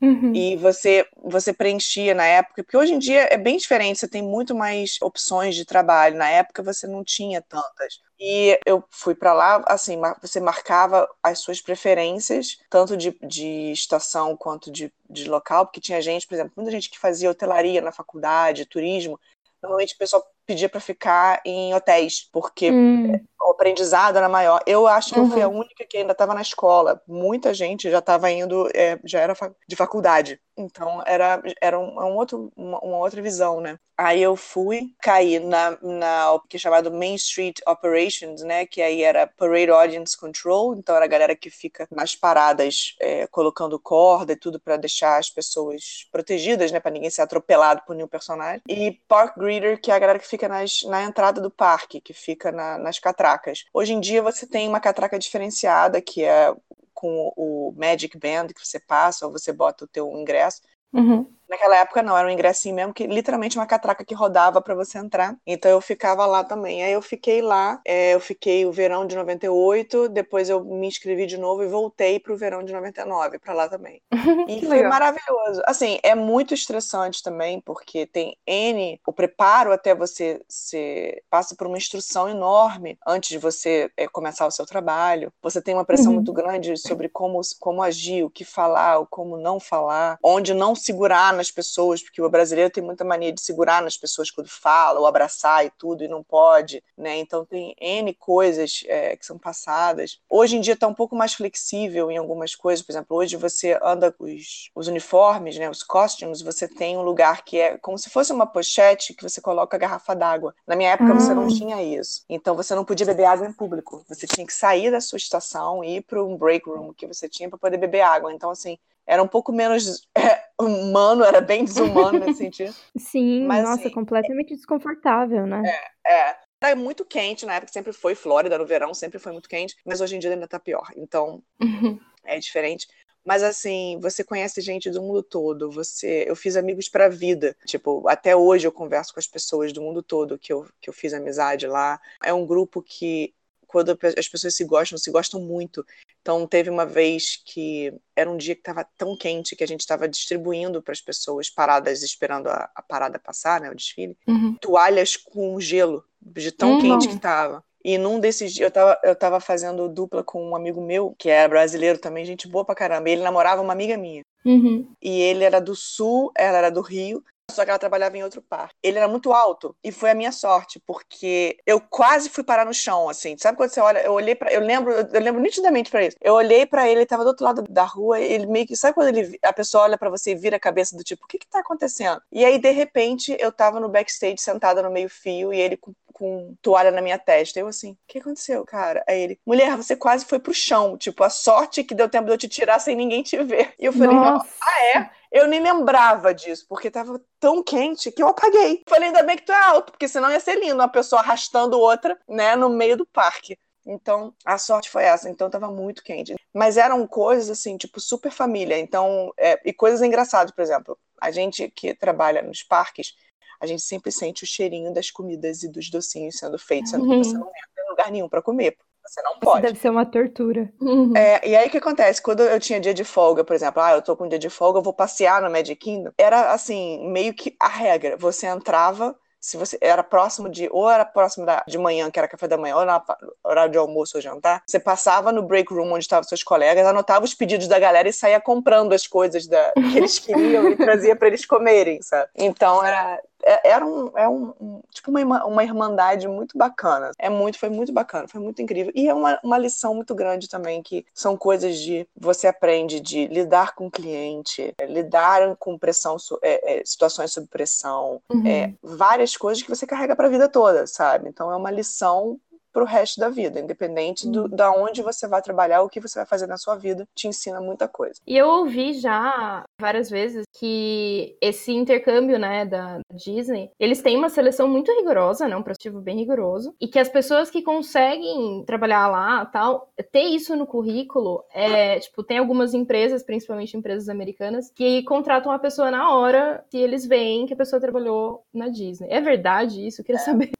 Uhum. E você, você preenchia na época, porque hoje em dia é bem diferente, você tem muito mais opções de trabalho. Na época você não tinha tantas. E eu fui para lá, assim, você marcava as suas preferências, tanto de, de estação quanto de, de local, porque tinha gente, por exemplo, muita gente que fazia hotelaria na faculdade, turismo. Normalmente o pessoal pedia para ficar em hotéis, porque hum. o aprendizado era maior. Eu acho que uhum. eu fui a única que ainda estava na escola. Muita gente já estava indo, é, já era de faculdade. Então era, era um, um outro, uma, uma, outra visão, né? Aí eu fui cair na, na o que é chamado Main Street Operations, né? Que aí era Parade Audience Control, então era a galera que fica nas paradas é, colocando corda e tudo para deixar as pessoas protegidas, né? Para ninguém ser atropelado por nenhum personagem. E Park Greeter, que é a galera que fica fica nas, na entrada do parque, que fica na, nas catracas. Hoje em dia você tem uma catraca diferenciada, que é com o Magic Band que você passa, ou você bota o teu ingresso. Uhum. Naquela época não, era um ingressinho mesmo, que literalmente uma catraca que rodava para você entrar. Então eu ficava lá também. Aí eu fiquei lá, é, eu fiquei o verão de 98, depois eu me inscrevi de novo e voltei pro verão de 99 para lá também. (laughs) E foi legal. maravilhoso. Assim, é muito estressante também, porque tem N, o preparo até você se passa por uma instrução enorme antes de você é, começar o seu trabalho. Você tem uma pressão uhum. muito grande sobre como, como agir, o que falar, o como não falar, onde não segurar nas pessoas, porque o brasileiro tem muita mania de segurar nas pessoas quando fala, ou abraçar e tudo, e não pode, né? Então tem N coisas é, que são passadas. Hoje em dia está um pouco mais flexível em algumas coisas, por exemplo, hoje você anda com os, os uniformes, né, os costumes, você tem um lugar que é como se fosse uma pochete que você coloca a garrafa d'água. Na minha época você não ah. tinha isso. Então você não podia beber água em público. Você tinha que sair da sua estação e ir para um break room que você tinha para poder beber água. Então assim, era um pouco menos (laughs) é, humano, era bem desumano nesse (laughs) sentido. Sim, Mas, nossa, assim, completamente desconfortável, né? É, é. Era muito quente na época, sempre foi Flórida, no verão sempre foi muito quente, mas hoje em dia ainda tá pior. Então, uhum. (laughs) é diferente. Mas assim, você conhece gente do mundo todo, você, eu fiz amigos para a vida. Tipo, até hoje eu converso com as pessoas do mundo todo que eu, que eu fiz amizade lá. É um grupo que quando as pessoas se gostam, se gostam muito. Então, teve uma vez que era um dia que estava tão quente que a gente estava distribuindo para as pessoas paradas, esperando a, a, parada passar, né, o desfile, uhum. toalhas com gelo, de tão uhum. quente que estava. E num desses dias, eu tava, eu tava fazendo dupla com um amigo meu, que era brasileiro também, gente boa pra caramba. E ele namorava uma amiga minha. Uhum. E ele era do sul, ela era do Rio só que ela trabalhava em outro par. Ele era muito alto e foi a minha sorte, porque eu quase fui parar no chão, assim. Sabe quando você olha, eu olhei para, eu lembro, eu lembro nitidamente para isso. Eu olhei para ele, ele tava do outro lado da rua, ele meio que, sabe quando ele, a pessoa olha para você e vira a cabeça do tipo, o que que tá acontecendo? E aí de repente eu tava no backstage sentada no meio-fio e ele com com toalha na minha testa. Eu assim, o que aconteceu, cara? Aí ele, mulher, você quase foi pro chão. Tipo, a sorte que deu tempo de eu te tirar sem ninguém te ver. E eu falei, Nossa. ah, é? Eu nem lembrava disso, porque tava tão quente que eu apaguei. Falei, ainda bem que tu é alto, porque senão ia ser lindo uma pessoa arrastando outra, né, no meio do parque. Então, a sorte foi essa. Então, tava muito quente. Mas eram coisas, assim, tipo, super família. Então, é, e coisas engraçadas, por exemplo. A gente que trabalha nos parques, a gente sempre sente o cheirinho das comidas e dos docinhos sendo feitos, sendo que você não entra em lugar nenhum para comer. Você não pode. Isso deve ser uma tortura. É, e aí o que acontece? Quando eu tinha dia de folga, por exemplo, ah, eu tô com dia de folga, eu vou passear no Magic Kingdom, era assim, meio que a regra. Você entrava, se você era próximo de, ou era próximo da, de manhã, que era café da manhã, ou na horário de almoço ou jantar, você passava no break room onde estavam seus colegas, anotava os pedidos da galera e saía comprando as coisas da, que eles queriam e trazia para eles comerem, sabe? Então era é, era um, é um, um, tipo uma, uma irmandade muito bacana. É muito, foi muito bacana, foi muito incrível. E é uma, uma lição muito grande também, que são coisas de você aprende de lidar com o cliente, é, lidar com pressão, é, é, situações sob pressão, uhum. É, várias coisas que você carrega para a vida toda, sabe? Então é uma lição para o resto da vida, independente do, da onde você vai trabalhar, o que você vai fazer na sua vida, te ensina muita coisa. E eu ouvi já várias vezes que esse intercâmbio, né, da Disney, eles têm uma seleção muito rigorosa, né, um processo bem rigoroso, e que as pessoas que conseguem trabalhar lá, tal, ter isso no currículo, é, tipo, tem algumas empresas, principalmente empresas americanas, que contratam a pessoa na hora que eles veem que a pessoa trabalhou na Disney. É verdade isso? Eu queria é. saber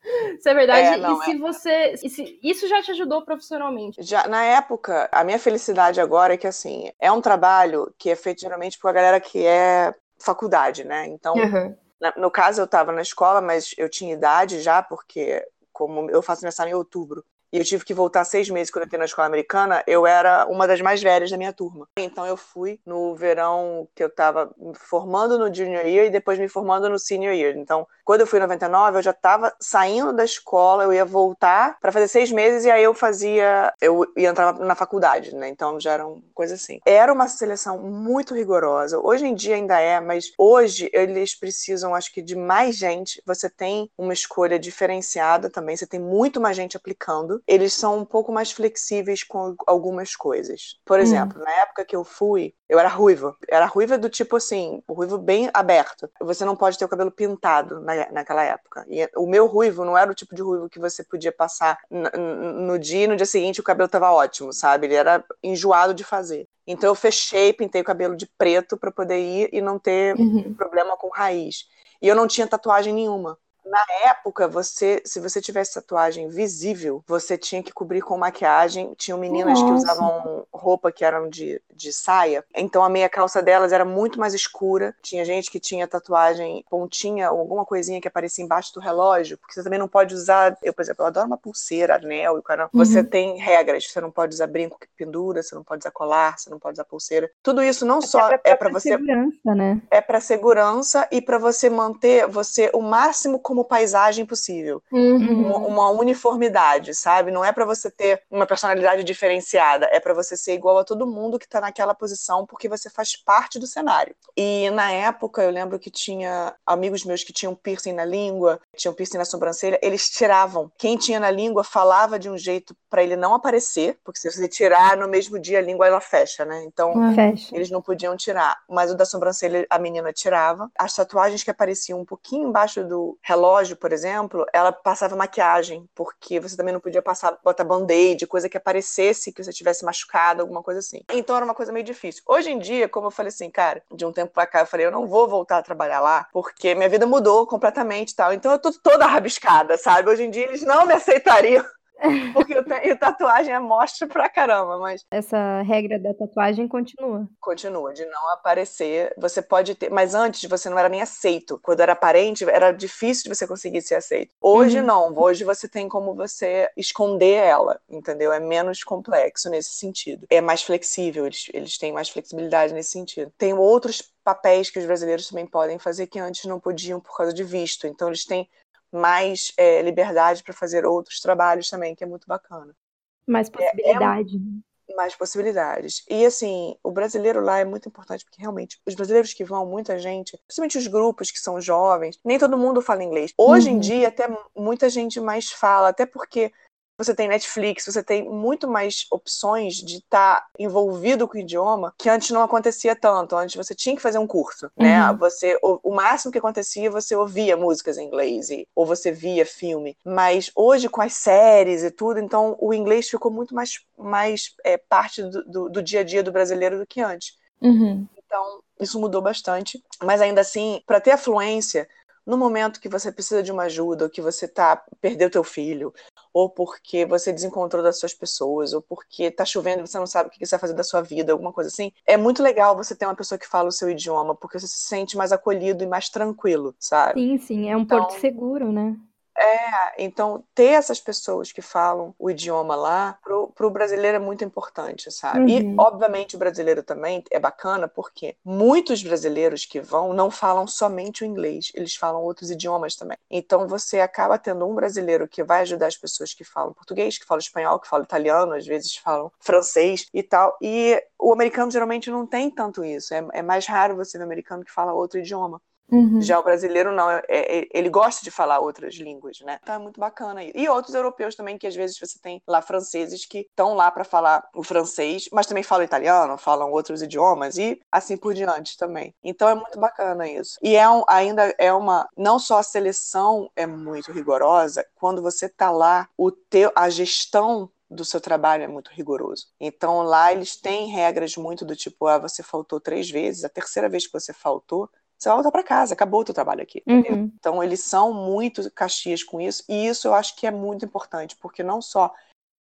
se é verdade. É, não, e se é. você isso já te ajudou profissionalmente? Já, na época, a minha felicidade agora é que, assim, é um trabalho que é feito geralmente por a galera que é faculdade, né? Então, uhum. na, no caso, eu estava na escola, mas eu tinha idade já, porque como eu faço aniversário em outubro, e eu tive que voltar seis meses quando eu entrei na escola americana, eu era uma das mais velhas da minha turma. Então eu fui no verão que eu estava me formando no junior year e depois me formando no senior year. Então, quando eu fui em 99, eu já estava saindo da escola, eu ia voltar para fazer seis meses e aí eu fazia, eu ia entrar na faculdade, né? Então já era uma coisa assim. Era uma seleção muito rigorosa. Hoje em dia ainda é, mas hoje eles precisam, acho que, de mais gente. Você tem uma escolha diferenciada também, você tem muito mais gente aplicando eles são um pouco mais flexíveis com algumas coisas. Por hum. exemplo, hum. na época que eu fui, eu era ruiva. Era ruiva do tipo assim, o ruivo bem aberto. Você não pode ter o cabelo pintado na, naquela época. E o meu ruivo não era o tipo de ruivo que você podia passar no dia e no dia seguinte o cabelo tava ótimo, sabe? Ele era enjoado de fazer. Então eu fechei, pintei o cabelo de preto para poder ir e não ter uhum. problema com raiz. E eu não tinha tatuagem nenhuma. Na época, você, se você tivesse tatuagem visível, você tinha que cobrir com maquiagem. Tinham meninas Nossa. que usavam roupa que eram de, de saia, então a meia calça delas era muito mais escura. Tinha gente que tinha tatuagem pontinha ou alguma coisinha que aparecia embaixo do relógio, porque você também não pode usar. Eu, por exemplo, eu adoro uma pulseira, anel, e cara, uhum. você tem regras. Você não pode usar brinco que pendura, você não pode usar colar, você não pode usar pulseira. Tudo isso não Até só é para você. Segurança, né? É para segurança e para você manter você o máximo como paisagem possível. Uhum. Uma, uma, uniformidade, sabe? Não é para você ter uma personalidade diferenciada, é para você ser igual a todo mundo que tá naquela posição porque você faz parte do cenário. E na época eu lembro que tinha amigos meus que tinham piercing na língua, tinham piercing na sobrancelha, eles tiravam. Quem tinha na língua falava de um jeito para ele não aparecer, porque se você tirar no mesmo dia a língua ela fecha, né? Então fecha. eles não podiam tirar. Mas o da sobrancelha a menina tirava. As tatuagens que apareciam um pouquinho embaixo do relógio, por exemplo, ela passava maquiagem, porque você também não podia passar, botar band-aid, coisa que aparecesse que você tivesse machucado, alguma coisa assim. Então era uma coisa meio difícil. Hoje em dia, como eu falei assim, cara, de um tempo pra cá, eu falei, eu não vou voltar a trabalhar lá, porque minha vida mudou completamente e tal. Então eu tô toda rabiscada, sabe? Hoje em dia eles não me aceitariam (laughs) porque tenho tatuagem é mostra pra caramba, mas. Essa regra da tatuagem continua. Continua, de não aparecer. Você pode ter. Mas antes você não era nem aceito. Quando era parente, era difícil de você conseguir ser aceito. Hoje uhum. não. Hoje você tem como você esconder ela, entendeu? É menos complexo nesse sentido. É mais flexível, eles, eles têm mais flexibilidade nesse sentido. Tem outros papéis que os brasileiros também podem fazer que antes não podiam por causa de visto. Então eles têm mais é, liberdade para fazer outros trabalhos também, que é muito bacana. Mais possibilidade. É, é, mais possibilidades. E assim, o brasileiro lá é muito importante, porque realmente os brasileiros que vão, muita gente, principalmente os grupos que são jovens, nem todo mundo fala inglês. Hoje uhum. em dia, até muita gente mais fala, até porque você tem Netflix, você tem muito mais opções de estar tá envolvido com o idioma que antes não acontecia tanto. Antes você tinha que fazer um curso, né? uhum. Você, o, o, máximo que acontecia, você ouvia músicas em inglês e, ou você via filme. Mas hoje, com as séries e tudo, então o inglês ficou muito mais, mais é, parte do, do, do, dia a dia do brasileiro do que antes. Uhum. Então, isso mudou bastante. Mas ainda assim, para ter afluência, no momento que você precisa de uma ajuda, ou que você tá perdeu teu filho, ou porque você desencontrou das suas pessoas, ou porque tá chovendo e você não sabe o que você vai fazer da sua vida, alguma coisa assim, é muito legal você ter uma pessoa que fala o seu idioma, porque você se sente mais acolhido e mais tranquilo, sabe? Sim, sim, é um então, porto seguro, né? É, então ter essas pessoas que falam o idioma lá, pro, pro brasileiro é muito importante, sabe? Uhum. E, obviamente, o brasileiro também é bacana porque muitos brasileiros que vão não falam somente o inglês, eles falam outros idiomas também. Então você acaba tendo um brasileiro que vai ajudar as pessoas que falam português, que falam espanhol, que falam italiano, às vezes falam francês e tal. E o americano geralmente não tem tanto isso. É, é mais raro você ver um americano que fala outro idioma. Uhum. Já o brasileiro não, é, é, ele gosta de falar outras línguas, né? Então é muito bacana isso. E outros europeus também, que às vezes você tem lá franceses que estão lá para falar o francês, mas também falam italiano, falam outros idiomas e assim por diante também. Então é muito bacana isso. E é um, ainda é uma, não só a seleção é muito rigorosa, quando você tá lá, o teu, a gestão do seu trabalho é muito rigoroso. Então lá eles têm regras muito do tipo, ah, você faltou três vezes, a terceira vez que você faltou, você vai voltar para casa, acabou o teu trabalho aqui. Uhum. Então, eles são muito caxias com isso, e isso eu acho que é muito importante, porque não só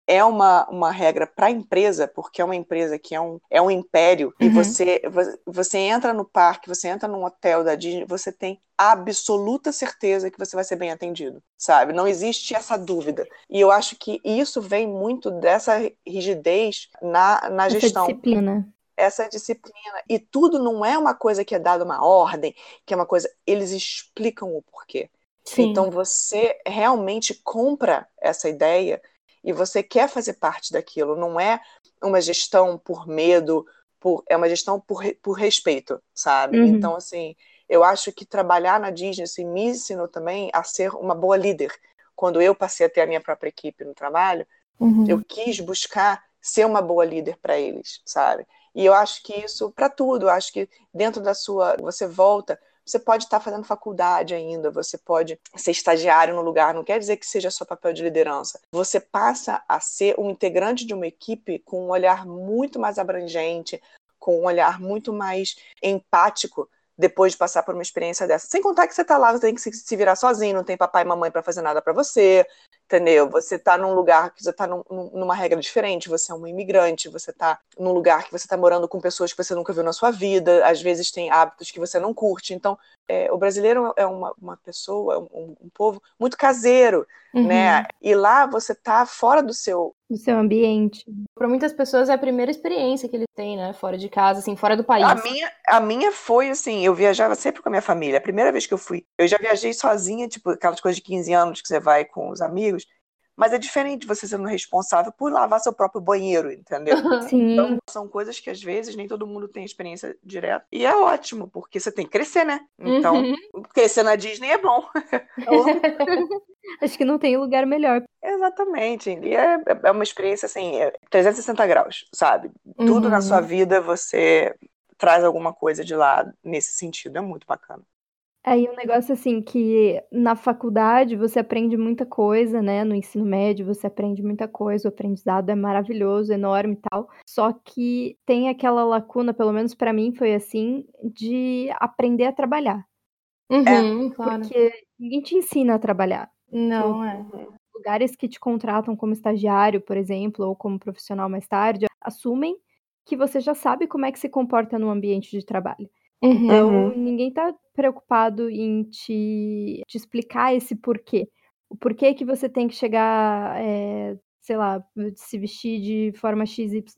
é uma, uma regra para a empresa, porque é uma empresa que é um, é um império, uhum. e você, você entra no parque, você entra num hotel da Disney, você tem absoluta certeza que você vai ser bem atendido, sabe? Não existe essa dúvida. E eu acho que isso vem muito dessa rigidez na, na essa gestão. disciplina essa disciplina. E tudo não é uma coisa que é dada uma ordem, que é uma coisa. Eles explicam o porquê. Sim. Então você realmente compra essa ideia e você quer fazer parte daquilo. Não é uma gestão por medo, por, é uma gestão por, por respeito, sabe? Uhum. Então, assim, eu acho que trabalhar na Disney assim, me ensinou também a ser uma boa líder. Quando eu passei a ter a minha própria equipe no trabalho, Uhum. Eu quis buscar ser uma boa líder para eles, sabe? E eu acho que isso para tudo, eu acho que dentro da sua, você volta, você pode estar fazendo faculdade ainda, você pode ser estagiário no lugar, não quer dizer que seja seu papel de liderança. Você passa a ser um integrante de uma equipe com um olhar muito mais abrangente, com um olhar muito mais empático depois de passar por uma experiência dessa. Sem contar que você está lá, você tem que se virar sozinho, não tem papai e mamãe para fazer nada para você, entendeu? Você está num lugar que você está num, numa regra diferente, você é um imigrante, você está num lugar que você está morando com pessoas que você nunca viu na sua vida, às vezes tem hábitos que você não curte. Então, é, o brasileiro é uma, uma pessoa, um, um povo muito caseiro, uhum. né? E lá você está fora do seu do seu ambiente. Para muitas pessoas é a primeira experiência que eles têm, né? Fora de casa, assim, fora do país. A minha, a minha foi assim, eu viajava sempre com a minha família. A primeira vez que eu fui, eu já viajei sozinha, tipo, aquelas coisas de 15 anos que você vai com os amigos. Mas é diferente você sendo responsável por lavar seu próprio banheiro, entendeu? Sim. Então, são coisas que às vezes nem todo mundo tem experiência direta. E é ótimo, porque você tem que crescer, né? Então, uhum. crescer na Disney é bom. (laughs) Acho que não tem lugar melhor. Exatamente. E é, é uma experiência assim, é 360 graus, sabe? Uhum. Tudo na sua uhum. vida você traz alguma coisa de lá nesse sentido. É muito bacana. Aí um negócio assim que na faculdade você aprende muita coisa, né? No ensino médio você aprende muita coisa, o aprendizado é maravilhoso, enorme e tal. Só que tem aquela lacuna, pelo menos para mim foi assim, de aprender a trabalhar. Uhum, é, claro. Porque ninguém te ensina a trabalhar. Não, é. Lugares que te contratam como estagiário, por exemplo, ou como profissional mais tarde, assumem que você já sabe como é que se comporta no ambiente de trabalho. Uhum. Então, ninguém está preocupado em te, te, explicar esse porquê. O porquê que você tem que chegar, é, sei lá, se vestir de forma XYZ.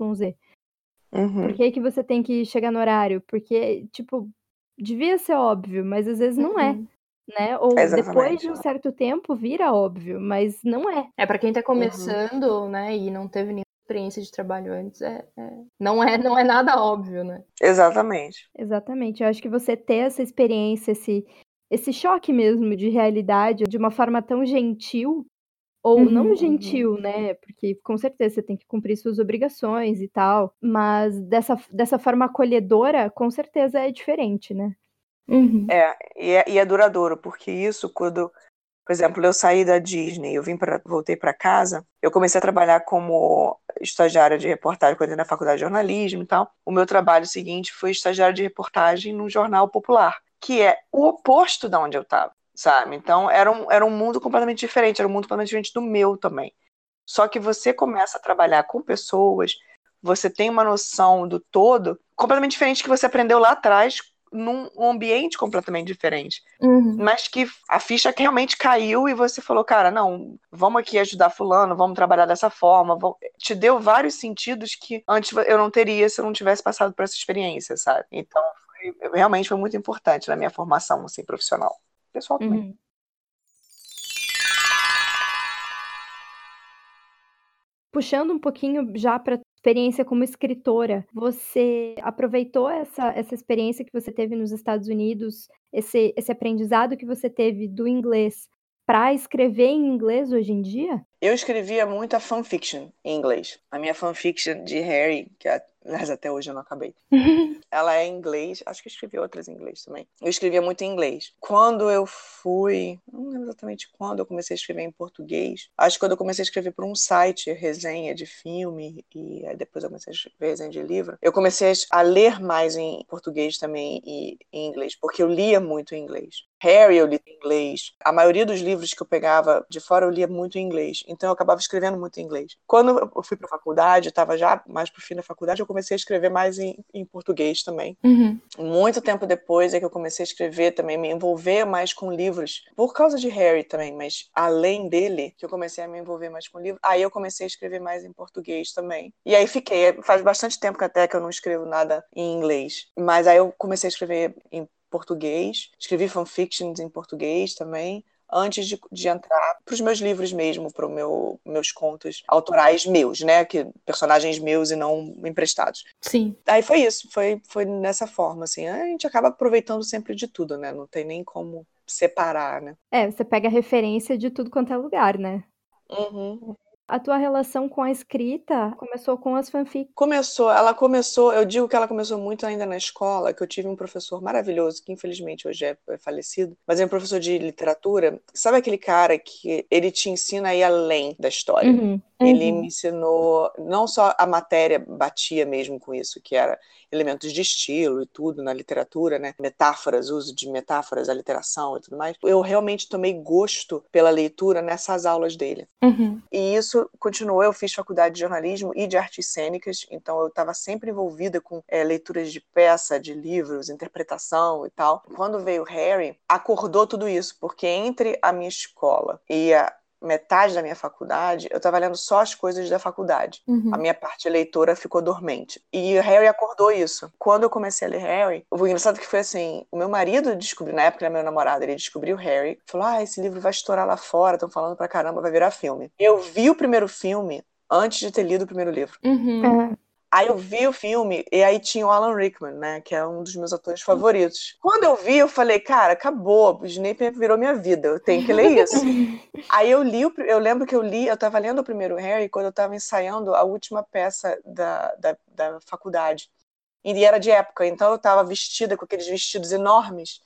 Uhum. Por que, que você tem que chegar no horário? Porque, tipo, devia ser óbvio, mas às vezes não é. uhum. é. Né? Ou Exatamente. depois de um certo tempo vira óbvio, mas não é. É para quem tá uhum. começando, uhum. né, e não teve nenhum experiência de trabalho antes é, é, não é não é nada óbvio, né? Exatamente. Exatamente. Eu acho que você ter essa experiência, esse esse choque mesmo de realidade de uma forma tão gentil ou uhum, não gentil, uhum. né? Porque com certeza você tem que cumprir suas obrigações e tal, mas dessa, dessa forma acolhedora, com certeza é diferente, né? Uhum. É, e é, e é duradouro, porque isso quando por exemplo, eu saí da Disney, eu vim para voltei para casa, eu comecei a trabalhar como estagiária de reportagem quando eu na faculdade de jornalismo e tal. O meu trabalho seguinte foi estagiária de reportagem num jornal popular, que é o oposto da onde eu estava, sabe? Então era um, era um mundo completamente diferente, era um mundo completamente diferente do meu também. Só que você começa a trabalhar com pessoas, você tem uma noção do todo completamente diferente que você aprendeu lá atrás num ambiente completamente diferente. Uhum. Mas que a ficha que realmente caiu e você falou, cara, não, vamos aqui ajudar fulano, vamos trabalhar dessa forma. Vamos... Te deu vários sentidos que antes eu não teria se eu não tivesse passado por essa experiência, sabe? Então, foi, realmente foi muito importante na minha formação assim, profissional. Pessoal também. Uhum. Puxando um pouquinho já para experiência como escritora. Você aproveitou essa, essa experiência que você teve nos Estados Unidos, esse, esse aprendizado que você teve do inglês, para escrever em inglês hoje em dia? Eu escrevia muita fanfiction em inglês. A minha fanfiction de Harry, que é mas até hoje eu não acabei. (laughs) Ela é em inglês, acho que eu escrevi outras em inglês também. Eu escrevia muito em inglês. Quando eu fui, não lembro exatamente quando eu comecei a escrever em português, acho que quando eu comecei a escrever por um site, resenha de filme, e depois eu comecei a escrever resenha de livro, eu comecei a ler mais em português também e em inglês, porque eu lia muito em inglês. Harry eu li em inglês. A maioria dos livros que eu pegava de fora eu lia muito em inglês. Então eu acabava escrevendo muito em inglês. Quando eu fui para a faculdade, estava já mais pro fim da faculdade, eu comecei a escrever mais em, em português também. Uhum. Muito tempo depois é que eu comecei a escrever também, me envolver mais com livros, por causa de Harry também, mas além dele, que eu comecei a me envolver mais com livros, aí eu comecei a escrever mais em português também. E aí fiquei, faz bastante tempo que até que eu não escrevo nada em inglês, mas aí eu comecei a escrever em português, escrevi fanfictions em português também, antes de, de entrar para os meus livros mesmo, para os meu, meus contos autorais meus, né? Que, personagens meus e não emprestados. Sim. Aí foi isso, foi, foi nessa forma, assim. A gente acaba aproveitando sempre de tudo, né? Não tem nem como separar, né? É, você pega referência de tudo quanto é lugar, né? Uhum. A tua relação com a escrita começou com as fanfics? Começou, ela começou, eu digo que ela começou muito ainda na escola, que eu tive um professor maravilhoso, que infelizmente hoje é, é falecido, mas é um professor de literatura. Sabe aquele cara que ele te ensina a ir além da história? Uhum. Ele Uhum. me ensinou, não só a matéria batia mesmo com isso, que era elementos de estilo e tudo na literatura, né? Metáforas, uso de metáforas, aliteração e tudo mais. Eu realmente tomei gosto pela leitura nessas aulas dele. Uhum. E isso continuou. Eu fiz faculdade de jornalismo e de artes cênicas, então eu estava sempre envolvida com é, leituras de peça, de livros, interpretação e tal. Quando veio Harry, acordou tudo isso, porque entre a minha escola e a metade da minha faculdade, eu estava lendo só as coisas da faculdade. Uhum. A minha parte leitora ficou dormente. E o Harry acordou isso. Quando eu comecei a ler Harry, o engraçado que foi assim, o meu marido descobriu, na época era meu namorado, ele descobriu Harry, falou: "Ah, esse livro vai estourar lá fora, estão falando pra caramba, vai virar filme". Eu vi o primeiro filme antes de ter lido o primeiro livro. Uhum. É. Aí eu vi o filme e aí tinha o Alan Rickman, né, que é um dos meus atores favoritos. Quando eu vi, eu falei, cara, acabou, o Snape virou minha vida, eu tenho que ler isso. (laughs) aí eu li, eu lembro que eu li, eu tava lendo o primeiro Harry quando eu tava ensaiando a última peça da, da, da faculdade. E era de época, então eu tava vestida com aqueles vestidos enormes,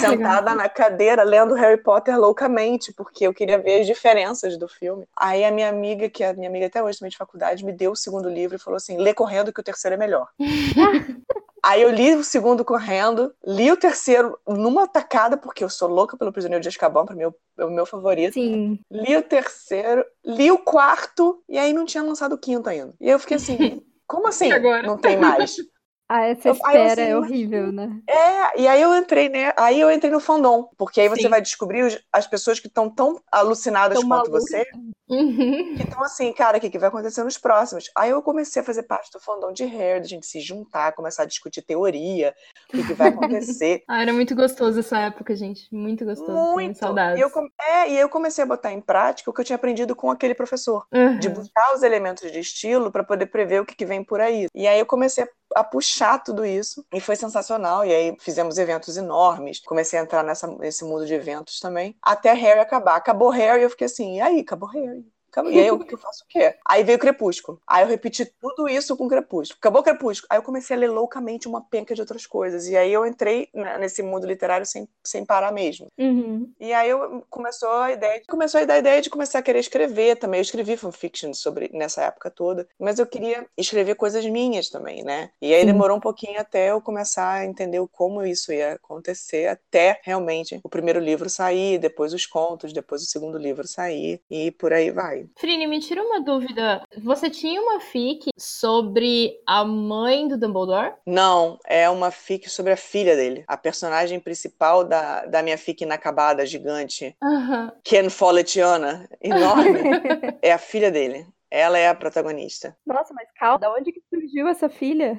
Sentada na cadeira lendo Harry Potter loucamente, porque eu queria ver as diferenças do filme. Aí a minha amiga, que é a minha amiga até hoje também de faculdade, me deu o segundo livro e falou assim: lê correndo que o terceiro é melhor. (laughs) Aí eu li o segundo correndo, li o terceiro numa tacada, porque eu sou louca pelo Prisioneiro de Azkaban, para mim é o- é o meu favorito. Sim. Li o terceiro, li o quarto, e aí não tinha lançado o quinto ainda. E eu fiquei assim, (laughs) como assim? Agora? Não tem mais? (laughs) Ah, essa Eu- eu espera assim, é mas- horrível, né? É, e aí eu entrei, né? Aí eu entrei no fandom, porque aí você Sim. vai descobrir os- as pessoas que estão tão alucinadas Tão quanto malucas. você, Uhum. que estão assim, cara, o que, que vai acontecer nos próximos? Aí eu comecei a fazer parte do fandom de Hair, da gente se juntar, começar a discutir teoria, o que, que vai acontecer. (laughs) Ah, era muito gostoso essa época, gente. Muito gostoso. Muito. saudades. E eu, com- é, e aí eu comecei a botar em prática o que eu tinha aprendido com aquele professor. Uhum. de buscar os elementos de estilo para poder prever o que, que vem por aí. E aí eu comecei a, a puxar tudo isso e foi sensacional. E aí fizemos eventos enormes, comecei a entrar nessa, nesse mundo de eventos também, até Harry acabar. Acabou Harry eu fiquei assim, e aí, acabou Harry. E aí eu, que eu faço o quê? Aí veio Crepúsculo. Aí eu repeti tudo isso com Crepúsculo. Acabou Crepúsculo. Aí eu comecei a ler loucamente uma penca de outras coisas. E aí eu entrei né, nesse mundo literário sem, sem parar mesmo. Uhum. E aí eu começou a ideia, começou a dar a ideia de começar a querer escrever também. Eu escrevi fanfiction sobre nessa época toda, mas eu queria escrever coisas minhas também, né? E aí demorou um pouquinho até eu começar a entender o como isso ia acontecer, até realmente o primeiro livro sair, depois os contos, depois o segundo livro sair e por aí vai. Frini, me tira uma dúvida. Você tinha uma fic sobre a mãe do Dumbledore? Não, é uma fic sobre a filha dele. A personagem principal da, da minha fic inacabada, gigante, Aham. Ken Folletiana, enorme, (laughs) é a filha dele. Ela é a protagonista. Nossa, mas calma, da onde que surgiu essa filha?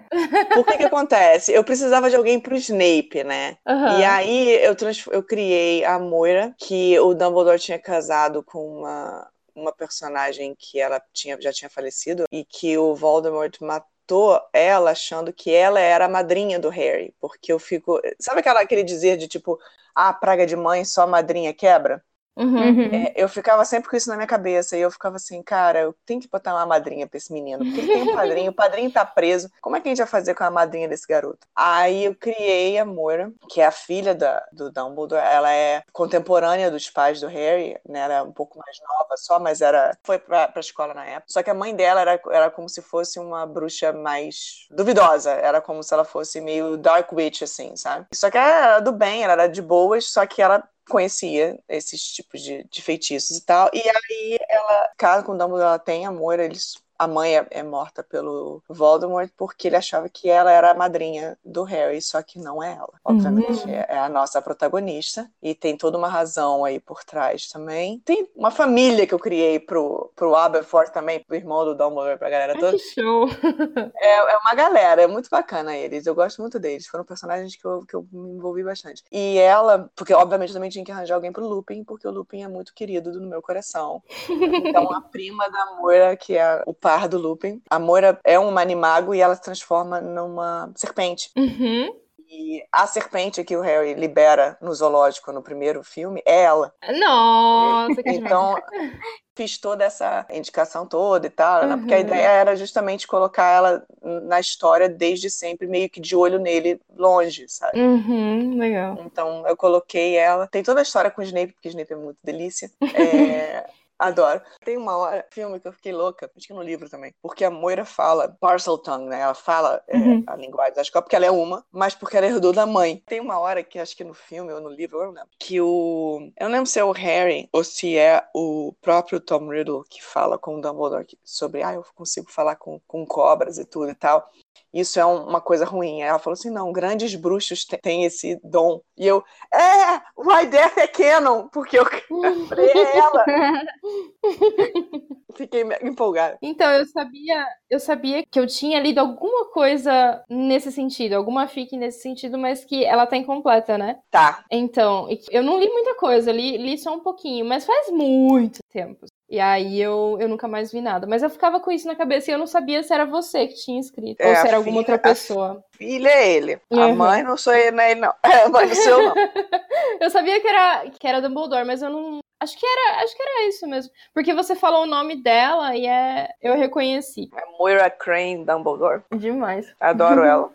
Por que que acontece? Eu precisava de alguém pro Snape, né? Aham. E aí eu, trans... eu criei a Moira, que o Dumbledore tinha casado com uma, uma personagem que ela tinha, já tinha falecido e que o Voldemort matou ela achando que ela era a madrinha do Harry. Porque eu fico. Sabe aquela, aquele dizer de tipo, ah, praga de mãe, só a madrinha quebra? Uhum. Uhum. É, eu ficava sempre com isso na minha cabeça e eu ficava assim, cara, eu tenho que botar uma madrinha pra esse menino, porque ele tem um (laughs) padrinho, o padrinho tá preso, como é que a gente vai fazer com a madrinha desse garoto? Aí eu criei a Moira, que é a filha da, do Dumbledore, ela é contemporânea dos pais do Harry, né, ela é um pouco mais nova só, mas era, foi pra, pra escola na época, só que a mãe dela era, era como se fosse uma bruxa mais duvidosa, era como se ela fosse meio Dark Witch, assim, sabe? Só que ela era do bem, ela era de boas, só que ela conhecia esses tipos de, de feitiços e tal. E aí ela, casa com o Dumbledore, ela tem amor, eles a mãe é, é, morta pelo Voldemort porque ele achava que ela era a madrinha do Harry, só que não é ela. Obviamente, Uhum. é, é a nossa protagonista e tem toda uma razão aí por trás também. Tem uma família que eu criei pro, pro Aberforth também, pro irmão do Dumbledore, pra galera Ai, toda. que show. (laughs) É, é uma galera, é muito bacana eles. Eu gosto muito deles. Foram personagens que eu, que eu me envolvi bastante. E ela, porque obviamente eu também tinha que arranjar alguém pro Lupin, porque o Lupin é muito querido no meu coração. (laughs) Então a prima da Moira, que é o par do Lupin, a Moira é um animago e ela se transforma numa serpente. Uhum. E a serpente que o Harry libera no zoológico no primeiro filme é ela. Nossa, que Então, (laughs) fiz toda essa indicação toda e tal, uhum. né? porque a ideia era justamente colocar ela na história desde sempre, meio que de olho nele, longe, sabe? Uhum, legal. Então, eu coloquei ela. Tem toda a história com o Snape, porque o Snape é muito delícia. É... (laughs) Adoro. Tem uma hora, filme que eu fiquei louca, acho que no livro também, porque a Moira fala parcel tongue, né? Ela fala é, uhum. a linguagem, acho que é porque ela é uma, mas porque ela herdou da mãe. Tem uma hora que acho que no filme ou no livro, eu não lembro, que o. Eu não lembro se é o Harry ou se é o próprio Tom Riddle que fala com o Dumbledore sobre, ah, eu consigo falar com, com cobras e tudo e tal isso é uma coisa ruim. Ela falou assim: não, grandes bruxos têm esse dom. E eu, é, (laughs) Why Death é canon, porque eu é ela. (laughs) Fiquei empolgada. Então, eu sabia, eu sabia que eu tinha lido alguma coisa nesse sentido, alguma fic nesse sentido, mas que ela tá incompleta, né? Tá. Então, eu não li muita coisa, li, li só um pouquinho, mas faz muito tempo. E aí eu, eu nunca mais vi nada. Mas eu ficava com isso na cabeça e eu não sabia se era você que tinha escrito. É, ou se era alguma filha, outra pessoa. filha é ele. Uhum. A mãe não sou ele, não é ele, não. (laughs) A mãe não sou eu, não. (laughs) eu sabia que era, que era Dumbledore, mas eu não. Acho que era, acho que era isso mesmo. Porque você falou o nome dela e é, eu reconheci. É Moira Crane Dumbledore. Demais. Adoro (laughs) ela.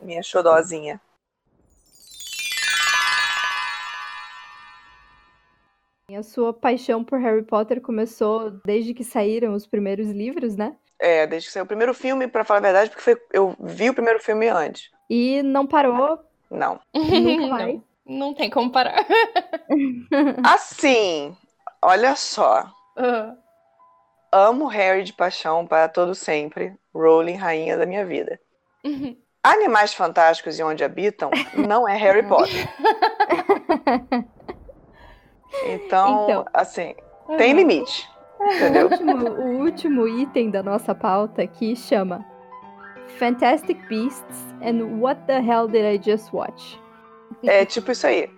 Minha xodozinha. A sua paixão por Harry Potter começou desde que saíram os primeiros livros, né? É, desde que saiu o primeiro filme, para falar a verdade, porque foi, eu vi o primeiro filme antes. E não parou? Não. Nunca (laughs) mais? Não, não tem como parar. (laughs) assim, olha só. Uhum. Amo Harry de paixão para todo sempre. Rowling, rainha da minha vida. Uhum. (laughs) Animais Fantásticos e Onde Habitam não é Harry Potter. Então, então assim, uhum. tem limite. Entendeu? O último, o último item da nossa pauta aqui chama Fantastic Beasts and What the Hell Did I Just Watch? É tipo isso aí.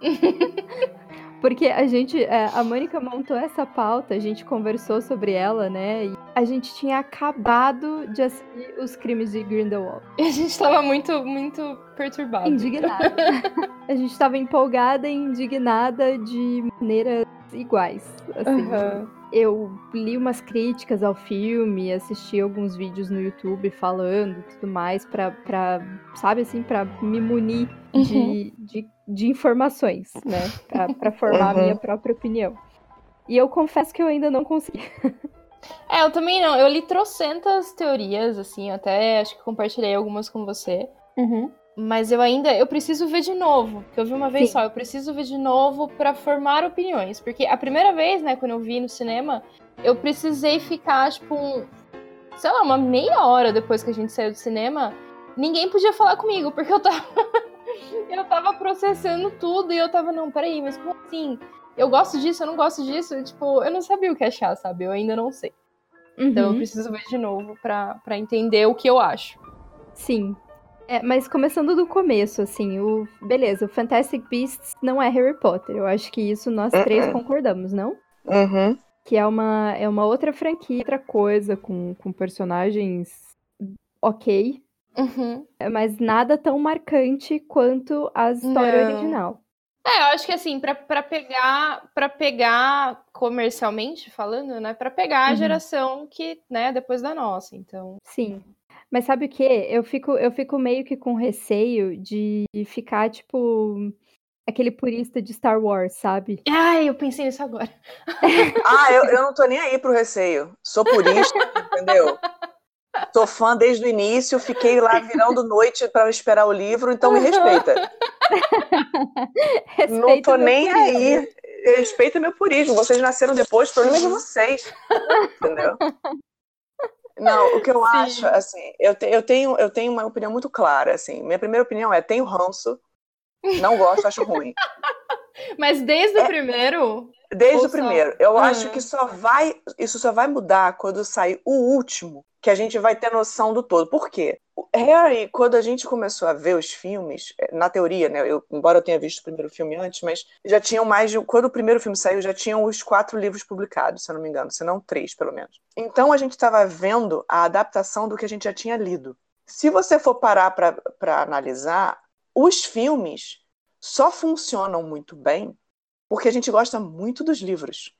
(laughs) Porque a gente, é, a Mônica montou essa pauta, a gente conversou sobre ela, né? E a gente tinha acabado de assistir os crimes de Grindelwald. E a gente tava muito, muito perturbada. Indignada. (laughs) a gente tava empolgada e indignada de maneiras iguais. Assim. Uhum. Eu li umas críticas ao filme, assisti alguns vídeos no YouTube falando tudo mais, pra, pra sabe assim, pra me munir uhum. de, de, de, informações, né? Pra, pra formar uhum. a minha própria opinião. E eu confesso que eu ainda não consegui. (laughs) É, eu também não. Eu li trocentas teorias, assim, até acho que compartilhei algumas com você. Uhum. Mas eu ainda, eu preciso ver de novo, que eu vi uma vez Sim. só, eu preciso ver de novo para formar opiniões, porque a primeira vez, né, quando eu vi no cinema, eu precisei ficar tipo um, sei lá, uma meia hora depois que a gente saiu do cinema, ninguém podia falar comigo, porque eu tava eu tava processando tudo e eu tava não, peraí, mas como assim? Eu gosto disso, eu não gosto disso, tipo, eu não sabia o que achar, sabe? Eu ainda não sei. Uhum. Então eu uhum. preciso ver de novo para entender o que eu acho. Sim, é, mas começando do começo, assim, o. Beleza, o Fantastic Beasts não é Harry Potter. Eu acho que isso nós uh -uh. três concordamos, não? Uhum. Que é uma, é uma outra franquia, outra coisa, com, com personagens ok. Uhum. Mas nada tão marcante quanto a história não. original. É, eu acho que assim, para pegar, para pegar comercialmente falando, né, para pegar a uhum. geração que, né, depois da nossa, então. Sim. Mas sabe o que? Eu fico, eu fico meio que com receio de ficar, tipo, aquele purista de Star Wars, sabe? Ai, eu pensei nisso agora. (laughs) ah, eu, eu não tô nem aí pro receio. Sou purista, (laughs) entendeu? Sou fã desde o início, fiquei lá virando noite para esperar o livro, então me respeita. (laughs) não tô nem purismo. aí. Respeita meu purismo. Vocês nasceram depois, problema é de vocês. Entendeu? Não, o que eu Sim. acho, assim, eu, te, eu, tenho, eu tenho uma opinião muito clara, assim. Minha primeira opinião é, tenho ranço, não gosto, acho ruim. (laughs) Mas desde é, o primeiro? Desde o primeiro. Eu hum. acho que só vai, isso só vai mudar quando sair o último, que a gente vai ter noção do todo. Por quê? Harry, quando a gente começou a ver os filmes, é, na teoria, né? Eu, embora eu tenha visto o primeiro filme antes, mas já tinham mais de. Quando o primeiro filme saiu, já tinham os quatro livros publicados, se eu não me engano, se não três, pelo menos. Então a gente estava vendo a adaptação do que a gente já tinha lido. Se você for parar para analisar, os filmes só funcionam muito bem porque a gente gosta muito dos livros.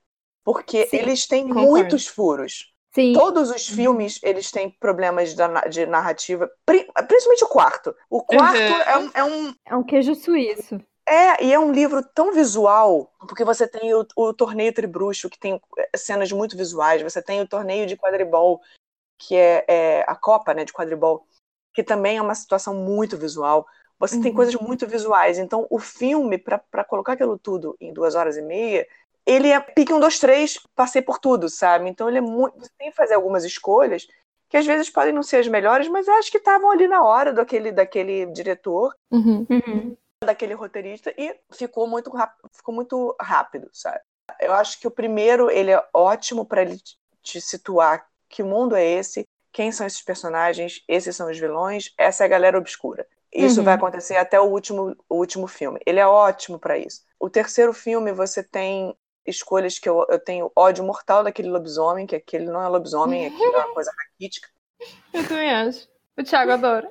Porque Sim, eles têm concordo. muitos furos. Sim. Todos os filmes, eles têm problemas de narrativa, principalmente o quarto. O quarto uhum. é, um, é um... É um queijo suíço. É, e é um livro tão visual, porque você tem o, o torneio tribruxo, que tem é, cenas muito visuais, você tem o torneio de quadribol, que é, é a Copa né, de quadribol, que também é uma situação muito visual. Você uhum. tem coisas muito visuais. Então, o filme, para colocar aquilo tudo em duas horas e meia, ele é pique um, dois, três, passei por tudo, sabe? Então, ele é muito. Você tem que fazer algumas escolhas que às vezes podem não ser as melhores, mas acho que estavam ali na hora daquele, daquele diretor. Uhum. Uhum daquele roteirista e ficou muito, ficou muito rápido, sabe? Eu acho que o primeiro, ele é ótimo para ele te situar que mundo é esse, quem são esses personagens, esses são os vilões, essa é a galera obscura. Isso uhum. vai acontecer até o último, o último filme. Ele é ótimo para isso. O terceiro filme, você tem escolhas que eu, eu tenho ódio mortal daquele lobisomem, que aquele não é lobisomem, aquilo é uma coisa raquítica. Eu também acho. O Thiago adora.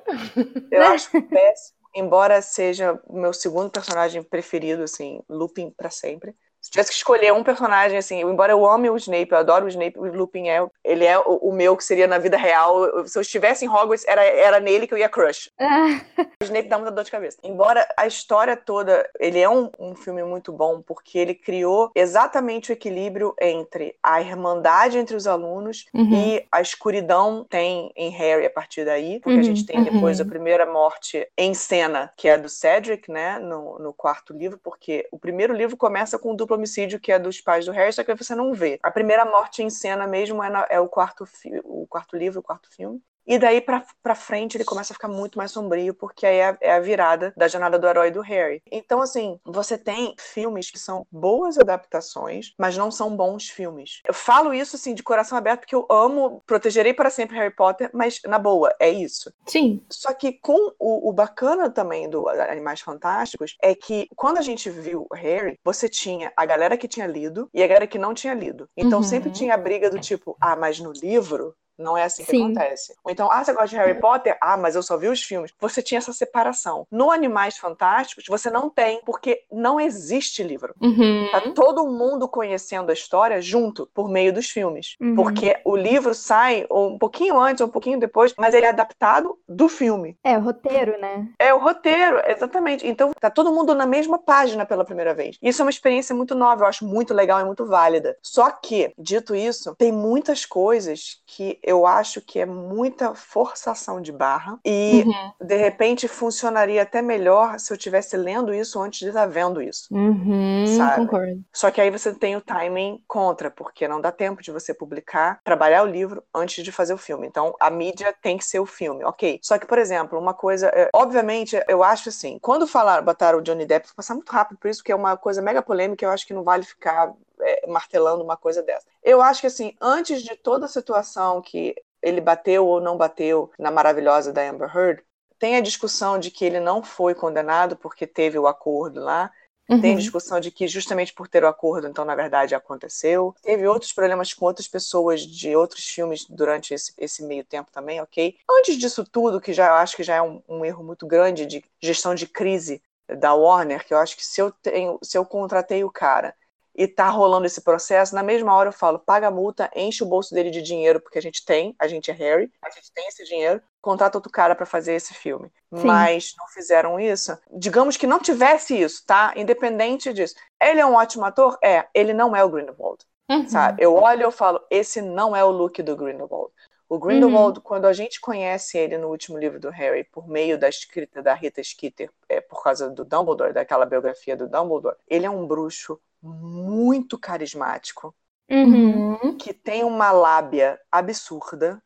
Eu (laughs) acho péssimo embora seja o meu segundo personagem preferido, assim, Lupin para sempre. Se tivesse que escolher um personagem, assim, embora eu ame o Snape, eu adoro o Snape, o Lupin é, ele é o, o meu que seria na vida real. Se eu estivesse em Hogwarts, era, era nele que eu ia crush. (laughs) o Snape dá muita dor de cabeça. Embora a história toda, ele é um, um filme muito bom, porque ele criou exatamente o equilíbrio entre a irmandade entre os alunos uhum. e a escuridão tem em Harry a partir daí, porque uhum. a gente tem depois uhum. a primeira morte em cena, que é do Cedric, né, no, no quarto livro, porque o primeiro livro começa com o duplo homicídio que é dos pais do Harry, só que você não vê. A primeira morte em cena mesmo é, na, é o, quarto o quarto livro, o quarto filme. E daí pra, pra frente ele começa a ficar muito mais sombrio, porque aí é, é a virada da jornada do herói do Harry. Então, assim, você tem filmes que são boas adaptações, mas não são bons filmes. Eu falo isso, assim, de coração aberto, porque eu amo, protegerei para sempre Harry Potter, mas na boa, é isso. Sim. Só que com o, o bacana também do Animais Fantásticos é que quando a gente viu Harry, você tinha a galera que tinha lido e a galera que não tinha lido. Então uhum. sempre tinha a briga do tipo, ah, mas no livro não é assim que Sim. acontece. Ou então, ah, você gosta de Harry Potter? Ah, mas eu só vi os filmes. Você tinha essa separação. No Animais Fantásticos, você não tem, porque não existe livro. Uhum. Tá todo mundo conhecendo a história junto, por meio dos filmes. Uhum. Porque o livro sai um pouquinho antes, ou um pouquinho depois, mas ele é adaptado do filme. É o roteiro, né? É o roteiro, exatamente. Então, tá todo mundo na mesma página pela primeira vez. Isso é uma experiência muito nova, eu acho muito legal e muito válida. Só que, dito isso, tem muitas coisas que eu acho que é muita forçação de barra e uhum. de repente funcionaria até melhor se eu tivesse lendo isso antes de estar vendo isso. Uhum, sabe? Concordo. Só que aí você tem o timing contra, porque não dá tempo de você publicar, trabalhar o livro antes de fazer o filme. Então a mídia tem que ser o filme, ok? Só que, por exemplo, uma coisa, é, obviamente, eu acho assim, quando falaram, botaram o Johnny Depp, vou passar muito rápido por isso, que é uma coisa mega polêmica, eu acho que não vale ficar é, martelando uma coisa dessa. Eu acho que, assim, antes de toda a situação que ele bateu ou não bateu na maravilhosa da Amber Heard, tem a discussão de que ele não foi condenado porque teve o acordo lá. Uhum. Tem discussão de que justamente por ter o acordo, então na verdade aconteceu. Teve outros problemas com outras pessoas de outros filmes durante esse, esse meio tempo também, ok? Antes disso tudo, que já eu acho que já é um, um erro muito grande de gestão de crise da Warner, que eu acho que se eu tenho, se eu contratei o cara e tá rolando esse processo, na mesma hora eu falo, paga a multa, enche o bolso dele de dinheiro, porque a gente tem, a gente é Harry, a gente tem esse dinheiro, contrata outro cara para fazer esse filme. Sim. Mas não fizeram isso. Digamos que não tivesse isso, tá? Independente disso. Ele é um ótimo ator? É. Ele não é o Grindelwald. Uhum. Sabe? Eu olho e eu falo, esse não é o look do Grindelwald. O Grindelwald, uhum. quando a gente conhece ele no último livro do Harry, por meio da escrita da Rita Skeeter, é, por causa do Dumbledore, daquela biografia do Dumbledore, ele é um bruxo muito carismático, uhum. que tem uma lábia absurda.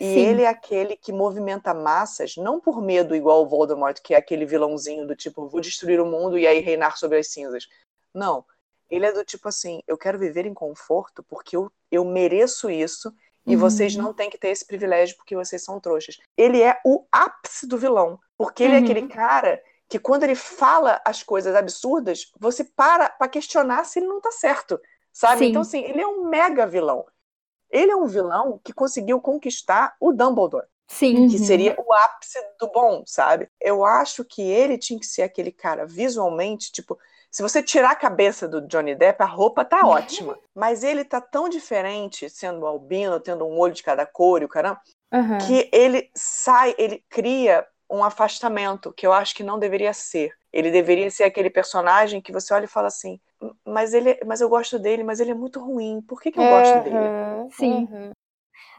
E Sim. ele é aquele que movimenta massas, não por medo, igual o Voldemort, que é aquele vilãozinho do tipo, vou destruir o mundo e aí reinar sobre as cinzas. Não. Ele é do tipo assim, eu quero viver em conforto porque eu, eu mereço isso e uhum. vocês não têm que ter esse privilégio porque vocês são trouxas. Ele é o ápice do vilão, porque ele uhum. é aquele cara que quando ele fala as coisas absurdas, você para para questionar se ele não tá certo, sabe? Sim. Então, assim, ele é um mega vilão. Ele é um vilão que conseguiu conquistar o Dumbledore. Sim. Que seria o ápice do bom, sabe? Eu acho que ele tinha que ser aquele cara visualmente, tipo, se você tirar a cabeça do Johnny Depp, a roupa tá (laughs) ótima. Mas ele tá tão diferente, sendo albino, tendo um olho de cada cor e o caramba, uhum. que ele sai, ele cria um afastamento que eu acho que não deveria ser. Ele deveria ser aquele personagem que você olha e fala assim, mas ele, mas eu gosto dele, mas ele é muito ruim. Por que, que eu gosto dele? Sim. Uhum.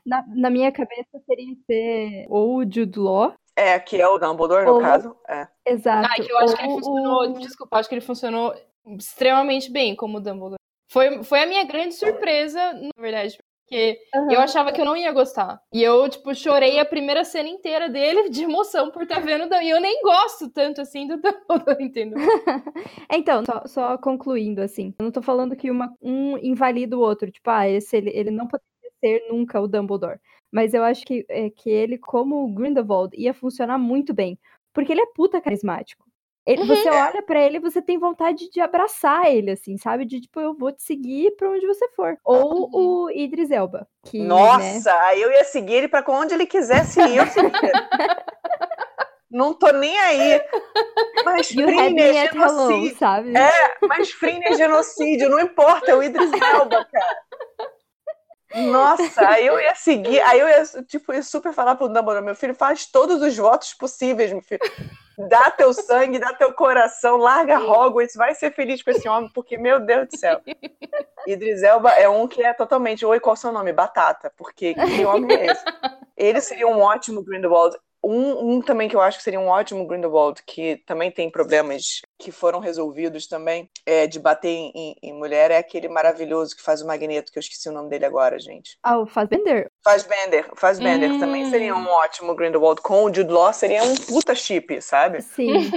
Na, na minha cabeça seria ser ou o Jude Law. É, que é o Dumbledore, no ou... caso. É. Exato. Ah, que eu acho que ele funcionou. Desculpa, acho que ele funcionou extremamente bem como Dumbledore. Foi, foi a minha grande surpresa, na verdade, porque uhum. eu achava que eu não ia gostar. E eu, tipo, chorei a primeira cena inteira dele de emoção por estar tá vendo. E eu nem gosto tanto assim do Dumbledore, (laughs) entendeu? (laughs) então, só, só, concluindo, assim. Eu não tô falando que uma, um invalida o outro. Tipo, ah, esse, ele, ele não poderia ser nunca o Dumbledore. Mas eu acho que, é, que ele, como Grindelwald, ia funcionar muito bem. Porque ele é puta carismático. Ele, uhum. Você olha para ele e você tem vontade de abraçar ele, assim, sabe? De tipo, eu vou te seguir pra onde você for. Ou uhum. o Idris Elba. Que, né Nossa, né... eu ia seguir ele pra onde ele quisesse ir. Eu (laughs) Não tô nem aí. Mas Fringe é genocídio. sabe? É, mas Fringe é genocídio, não importa, é o Idris Elba, cara. Nossa, aí eu ia seguir, aí eu ia, tipo, ia super falar pro Dumbledore, meu filho, faz todos os votos possíveis, meu filho. Dá teu sangue, dá teu coração, larga Hogwarts, vai ser feliz com esse homem, porque, meu Deus do céu. Idris Elba é um que é totalmente, oi, qual é o seu nome? Batata, porque que homem é esse? Ele seria um ótimo Grindelwald. Um, um, também que eu acho que seria um ótimo Grindelwald, que também tem problemas que foram resolvidos também, é, de bater em, em, mulher, é aquele maravilhoso que faz o Magneto, que eu esqueci o nome dele agora, gente. Ah, o Fazbender. Fazbender, Fazbender hum. também seria um ótimo Grindelwald. Com o Jude Law seria um puta chip, sabe? Sim.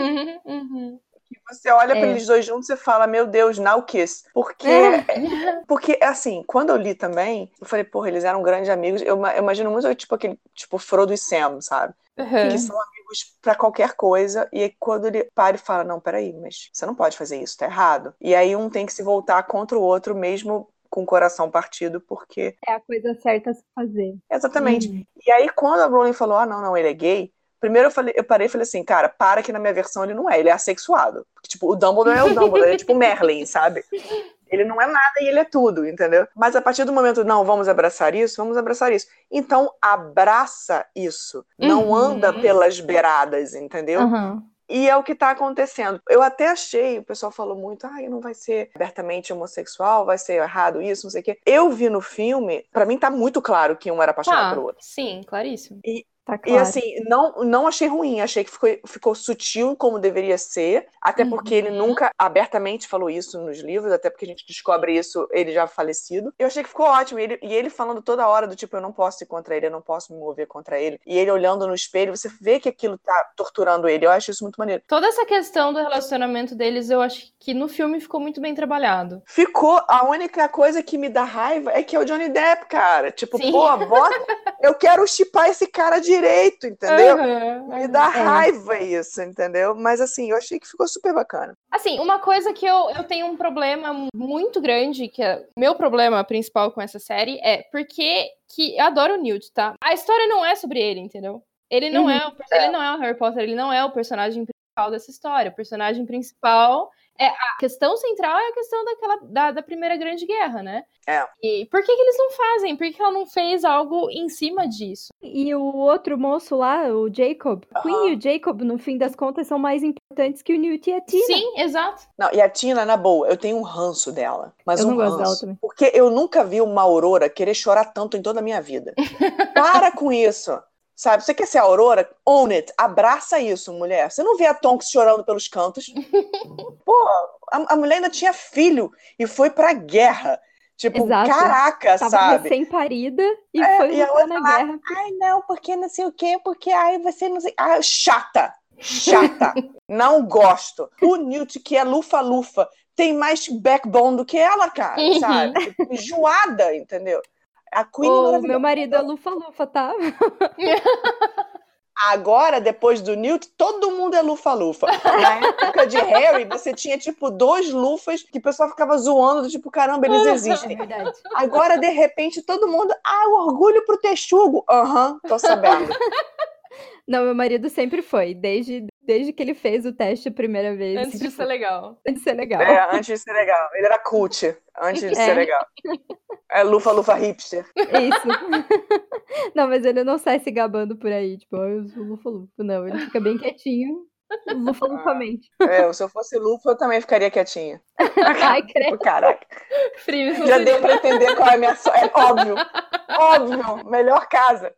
uhum que você olha é. para eles dois juntos e fala, meu Deus, now kiss. Porque, é. (laughs) porque, assim, quando eu li também, eu falei, porra, eles eram grandes amigos. Eu, eu imagino muito, tipo, aquele, tipo, Frodo e Sam, sabe? Uhum. Que são amigos para qualquer coisa. E aí, quando ele para e fala, não, peraí, mas você não pode fazer isso, tá errado. E aí um tem que se voltar contra o outro mesmo com o coração partido, porque. É a coisa certa a se fazer. Exatamente. Uhum. E aí, quando a Rowling falou, ah, não, não, ele é gay, Primeiro eu, falei, eu parei e falei assim, cara, para que na minha versão ele não é, ele é assexuado. Porque, tipo, o Dumbledore é o Dumbledore, ele é tipo Merlin, sabe? (laughs) Ele não é nada e ele é tudo, entendeu? Mas a partir do momento, não, vamos abraçar isso, vamos abraçar isso. Então, abraça isso. Não uhum. anda pelas beiradas, entendeu? Uhum. E é o que está acontecendo. Eu até achei, o pessoal falou muito, ah, não vai ser abertamente homossexual, vai ser errado isso, não sei o quê. Eu vi no filme, para mim tá muito claro que um era apaixonado ah, pelo outro. Sim, claríssimo. E Tá claro. E assim, não, não achei ruim, achei que ficou, ficou sutil como deveria ser, até uhum. porque ele nunca abertamente falou isso nos livros, até porque a gente descobre isso ele já falecido. Eu achei que ficou ótimo, e ele, e ele falando toda hora do tipo, eu não posso ir contra ele, eu não posso me mover contra ele. E ele olhando no espelho, você vê que aquilo tá torturando ele. Eu acho isso muito maneiro. Toda essa questão do relacionamento deles, eu acho que no filme ficou muito bem trabalhado. Ficou. A única coisa que me dá raiva é que é o Johnny Depp, cara. Tipo, Sim. pô, bota... (laughs) eu quero chipar esse cara de direito, entendeu? Uhum, Me dá é. raiva isso, entendeu? Mas assim, eu achei que ficou super bacana. Assim, uma coisa que eu, eu tenho um problema muito grande, que é meu problema principal com essa série, é porque que eu adoro o Newt, tá? A história não é sobre ele, entendeu? Ele não, uhum. é, o, ele não é o Harry Potter, ele não é o personagem principal dessa história. O personagem principal é, a questão central é a questão daquela, da, da Primeira Grande Guerra, né? É. E por que, que eles não fazem? Por que, que ela não fez algo em cima disso? E o outro moço lá, o Jacob, uh -huh. Queen e o Jacob, no fim das contas, são mais importantes que o Newt e a Tina. Sim, exato. Não, e a Tina, na boa, eu tenho um ranço dela. Mas eu um não gosto ranço, dela também. Porque eu nunca vi uma Aurora querer chorar tanto em toda a minha vida. (laughs) Para com isso. Sabe? Você quer ser a Aurora? Own it. Abraça isso, mulher. Você não vê a Tonks chorando pelos cantos. (laughs) Pô, a, a, mulher ainda tinha filho e foi pra guerra. Tipo, Exato. caraca, Tava sabe? sem parida e é, foi e lutar na guerra. Ai, não, porque não sei o quê, porque ai, você não sei. Ah, chata! Chata! (laughs) não gosto. O Newt, que é lufa-lufa, tem mais backbone do que ela, cara, sabe? Tipo, enjoada, entendeu? A Queen o meu marido é lufa-lufa, tá? (laughs) Agora, depois do Newt, todo mundo é lufa-lufa. Na época de Harry, você tinha, tipo, dois lufas que o pessoal ficava zoando, tipo, caramba, eles (laughs) existem. É verdade. Agora, de repente, todo mundo, ah, orgulho pro texugo. Aham, uhum, tô sabendo. (laughs) Não, meu marido sempre foi, desde, desde que ele fez o teste a primeira vez. Antes de ser legal. (laughs) Antes de ser legal. É, antes de ser legal. Ele era cult, antes de é. ser legal. É lufa-lufa hipster. Isso. (laughs) Não, mas ele não sai se gabando por aí, tipo, eu sou lufa-lufa. Não, ele fica bem quietinho. Lufa-lufamente. Ah, é, se eu fosse lufa, eu também ficaria quietinha. (laughs) Ai, credo. Caraca. Frio, Já deu pra entender qual é a minha. É óbvio. Óbvio. Melhor casa.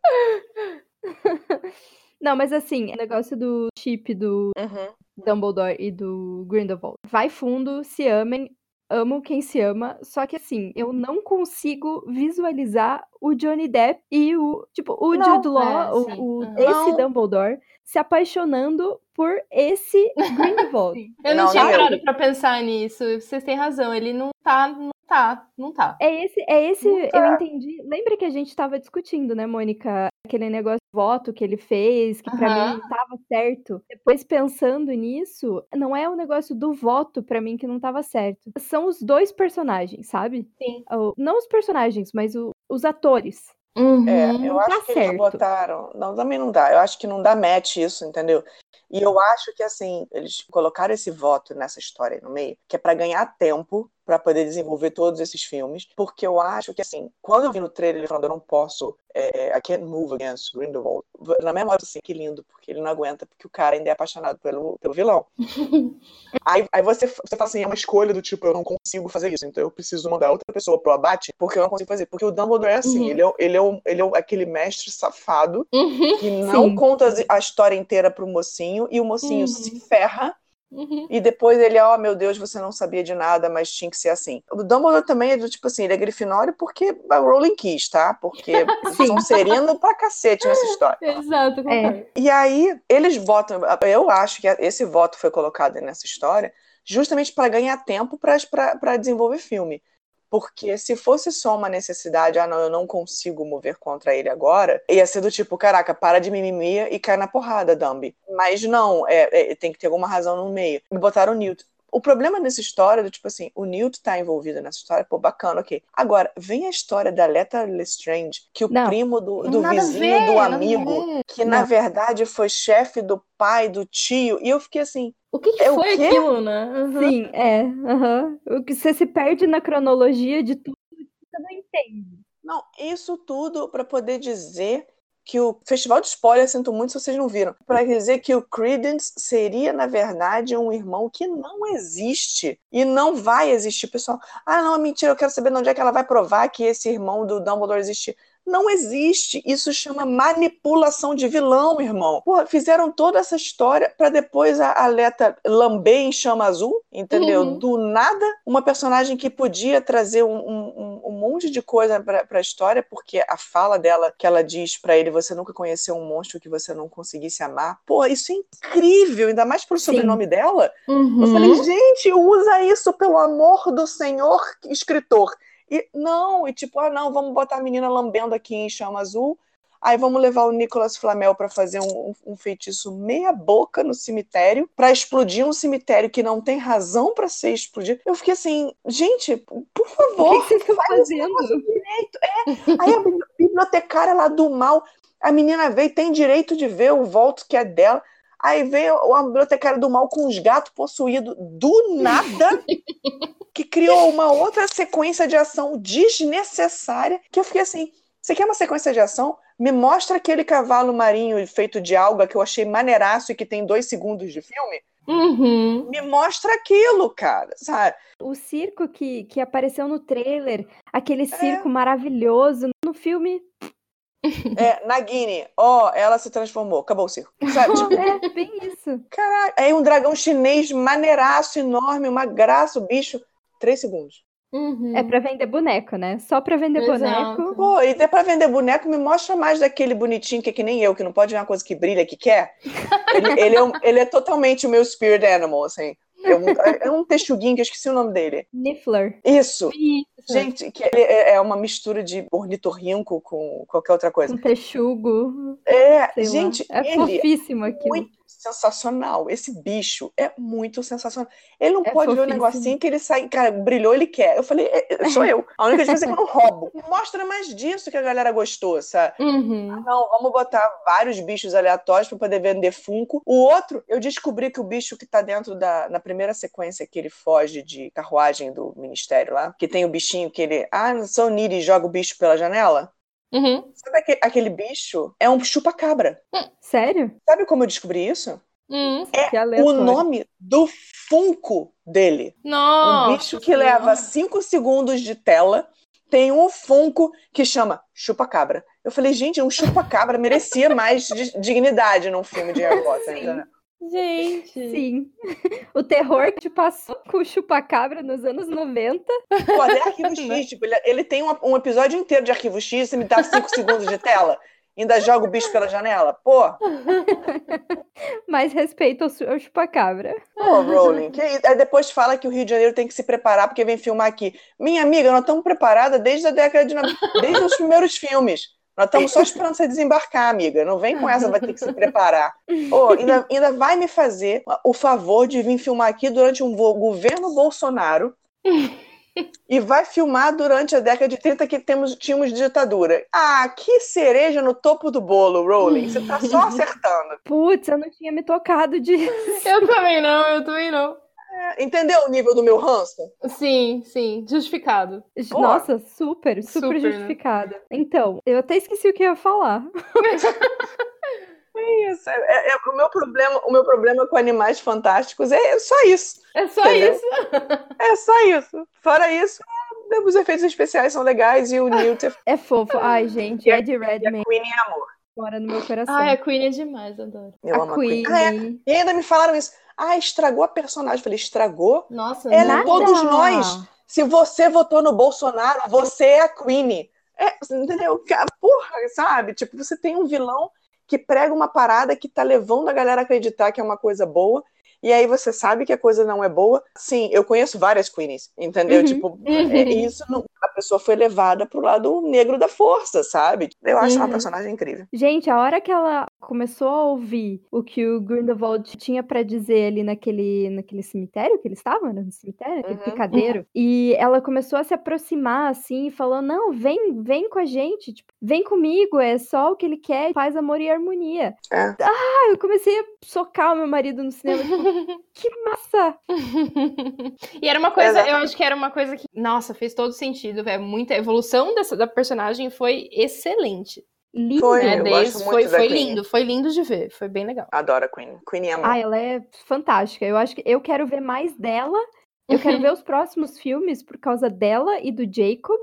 Não, mas assim, o negócio do chip do uhum. Dumbledore e do Grindelwald. Vai fundo, se amem, amo quem se ama, só que assim, eu não consigo visualizar o Johnny Depp e o, tipo, o não, Jude Law, é, o, o esse Dumbledore, se apaixonando por esse (laughs) Grindelwald. eu não, não tinha parado pra pensar nisso, vocês têm razão, ele não tá, não tá, não tá. É esse, é esse, tá. eu entendi. Lembra que a gente tava discutindo, né, Mônica, aquele negócio de voto que ele fez, que para uhum. mim não tava certo. Depois pensando nisso, não é o negócio do voto para mim que não tava certo. São os dois personagens, sabe? Sim. Não os personagens, mas o, os atores. Uhum, é, eu acho tá que certo. eles botaram. Não, também não dá. Eu acho que não dá match isso, entendeu? E eu acho que assim, eles colocaram esse voto nessa história aí no meio, que é para ganhar tempo para poder desenvolver todos esses filmes, porque eu acho que assim, quando eu vi no trailer ele falando eu não posso, é, I can't move against Grindelwald, na mesma hora assim, que lindo, porque ele não aguenta, porque o cara ainda é apaixonado pelo, pelo vilão. (laughs) aí, aí você, você fala assim, é uma escolha do tipo, eu não consigo fazer isso, então eu preciso mandar outra pessoa pro abate, porque eu não consigo fazer, porque o Dumbledore é assim, uhum. ele, é, ele, é, ele é aquele mestre safado uhum. que (laughs) não Sim. conta a história inteira pro mocinho, e o mocinho uhum. se ferra Uhum. E depois ele, ó, oh, meu Deus, você não sabia de nada, mas tinha que ser assim. O Dumbledore também é do tipo assim, ele é grifinório porque a Rowling quis, tá? Porque (laughs) são serino pra cacete nessa história. Exato. É. E aí, eles votam, eu acho que esse voto foi colocado nessa história justamente para ganhar tempo para desenvolver filme. Porque se fosse só uma necessidade, ah, não, eu não consigo mover contra ele agora, ia ser do tipo, caraca, para de mimimi e cai na porrada, Dumby. Mas não, é, é, tem que ter alguma razão no meio. Me botaram o Newt. O problema nessa história, do tipo assim, o Newt tá envolvido nessa história, pô, bacana, ok. Agora, vem a história da Leta Lestrange, que o não, primo do, do vizinho, ver, do amigo, que não. na verdade foi chefe do pai, do tio, e eu fiquei assim, o que, que é foi aquilo, né? Uhum. Sim, é. Uhum. O que você se perde na cronologia de tudo que você não entende. Não, isso tudo para poder dizer que o Festival de Spoiler, sinto muito se vocês não viram, para dizer que o Credence seria, na verdade, um irmão que não existe e não vai existir. Pessoal, ah, não, mentira, eu quero saber onde é que ela vai provar que esse irmão do Dumbledore existe. Não existe. Isso chama manipulação de vilão, irmão. Porra, fizeram toda essa história para depois a Aleta lamber em chama azul, entendeu? Uhum. Do nada, uma personagem que podia trazer um, um, um monte de coisa pra, pra história, porque a fala dela, que ela diz para ele: você nunca conheceu um monstro que você não conseguisse amar. Pô, isso é incrível, ainda mais pro sobrenome Sim. dela. Uhum. Eu falei, gente, usa isso pelo amor do Senhor, escritor. E não, e tipo, ah, não, vamos botar a menina lambendo aqui em chama azul. Aí vamos levar o Nicolas Flamel para fazer um, um, feitiço meia boca no cemitério, para explodir um cemitério que não tem razão para ser explodido. Eu fiquei assim, gente, por favor, o que, vocês estão fazendo? Direito. É. Aí a bibliotecária lá do mal, a menina veio, tem direito de ver o volto que é dela. Aí vem a bibliotecária do mal com os gatos possuídos do nada. (laughs) que criou uma outra sequência de ação desnecessária, que eu fiquei assim, você quer uma sequência de ação? Me mostra aquele cavalo marinho feito de alga que eu achei maneiraço e que tem dois segundos de filme. Uhum. Me mostra aquilo, cara, sabe? O circo que, que apareceu no trailer, aquele é. circo é. maravilhoso, no filme. É, Nagini, ó, oh, ela se transformou, acabou o circo. Sabe? Tipo, é, bem isso. Caralho, aí um dragão chinês maneiraço, enorme, uma graça, o bicho. Três segundos. Uhum. É pra vender boneco, né? Só pra vender Exato. boneco. Pô, e até pra vender boneco, me mostra mais daquele bonitinho que é que nem eu, que não pode ver uma coisa que brilha, que quer. ele, ele, é, ele é totalmente o meu spirit animal, assim. É um, é um texuguinho que eu esqueci o nome dele. Niffler. Isso. Isso. Gente, que é, é uma mistura de ornitorrinco com qualquer outra coisa. Um texugo. É, gente, lá. é fofíssimo aqui. Muito sensacional. Esse bicho é muito sensacional. Ele não é pode fofíssimo. ver um negocinho que ele sai, cara, brilhou, ele quer. Eu falei, é, é sou eu. A única diferença é que eu não roubo. (laughs) Mostra mais disso que a galera gostou, sabe? Uhum. Ah, não, vamos botar vários bichos aleatórios para poder vender Funko. O outro, eu descobri que o bicho que tá dentro da na primeira sequência que ele foge de carruagem do ministério lá, que tem o bichinho que ele, ah, não sou Niri e joga o bicho pela janela. Uhum. Sabe aquele, aquele, bicho? É um chupa-cabra. Sério? Sabe como eu descobri isso? Hum, é o nome do Funko dele. Nossa, um bicho que leva 5 segundos de tela. Tem um Funko que chama Chupa-Cabra. Eu falei, gente, um chupa-cabra merecia mais dignidade num filme de Harry Potter. Gente. Sim. (laughs) O terror que passou com o chupacabra nos anos 90. Pô, é Arquivo (laughs) X, tipo, ele, ele tem um, um, episódio inteiro de Arquivo X e me dá 5 segundos de tela. Ainda joga o bicho pela janela? Pô! (laughs) Mais respeito ao, ao chupacabra. Pô, Rowling. Que, aí depois fala que o Rio de Janeiro tem que se preparar porque vem filmar aqui. Minha amiga, nós estamos preparadas desde a década de. desde os primeiros filmes. Nós estamos só esperando você desembarcar, amiga. Não vem com essa, vai ter que se preparar. Oh, ainda, ainda vai me fazer o favor de vir filmar aqui durante um governo Bolsonaro e vai filmar durante a década de 30 que temos, tínhamos ditadura. Ah, que cereja no topo do bolo, Rowling. Você tá só acertando. Putz, eu não tinha me tocado disso. Eu também não, eu também não. É, entendeu o nível do meu ranço? Sim, sim, justificado. Nossa, super, super, super justificado. Né? Então, eu até esqueci o que eu ia falar. É isso. É, é, é, o, meu problema, o meu problema com animais fantásticos é só isso. É só entendeu? isso. É só isso. Fora isso, os efeitos especiais são legais e o Newt é... é fofo. Ai, gente, Ed Redmayne. a Queen é amor. Fora no meu coração. Ai, a Queen é demais, adoro. Eu a amo Queen. a Queen. Ah, é. E ainda me falaram isso. Ah, estragou a personagem. Eu falei, estragou? Nossa, Ela nada. é todos nós. Se você votou no Bolsonaro, você é a Queen. É, entendeu? Porra, sabe? Tipo, você tem um vilão que prega uma parada que tá levando a galera a acreditar que é uma coisa boa e aí você sabe que a coisa não é boa. Sim, eu conheço várias queens, entendeu? Uhum. Tipo, uhum. É, isso não, a pessoa foi levada pro lado negro da força, sabe? Eu acho uhum. uma personagem incrível. Gente, a hora que ela começou a ouvir o que o Grindelwald tinha para dizer ali naquele, naquele cemitério que ele estava, no cemitério, aquele uhum. picadeiro, e ela começou a se aproximar assim, falando: "Não, vem, vem com a gente, tipo, vem comigo, é só o que ele quer, faz amor e harmonia". É. Ah, eu comecei a socar o meu marido no cinema, tipo, (laughs) que massa! e era uma coisa, eu acho que era uma coisa que, nossa, fez todo sentido, velho. Muita evolução dessa, da personagem foi excelente. Lindo, foi, né? Desde, foi, foi lindo, foi lindo de ver, foi bem legal. Adoro a Queen. Queen é Ah, ela é fantástica. Eu acho que eu quero ver mais dela. Eu quero (laughs) ver os próximos filmes por causa dela e do Jacob.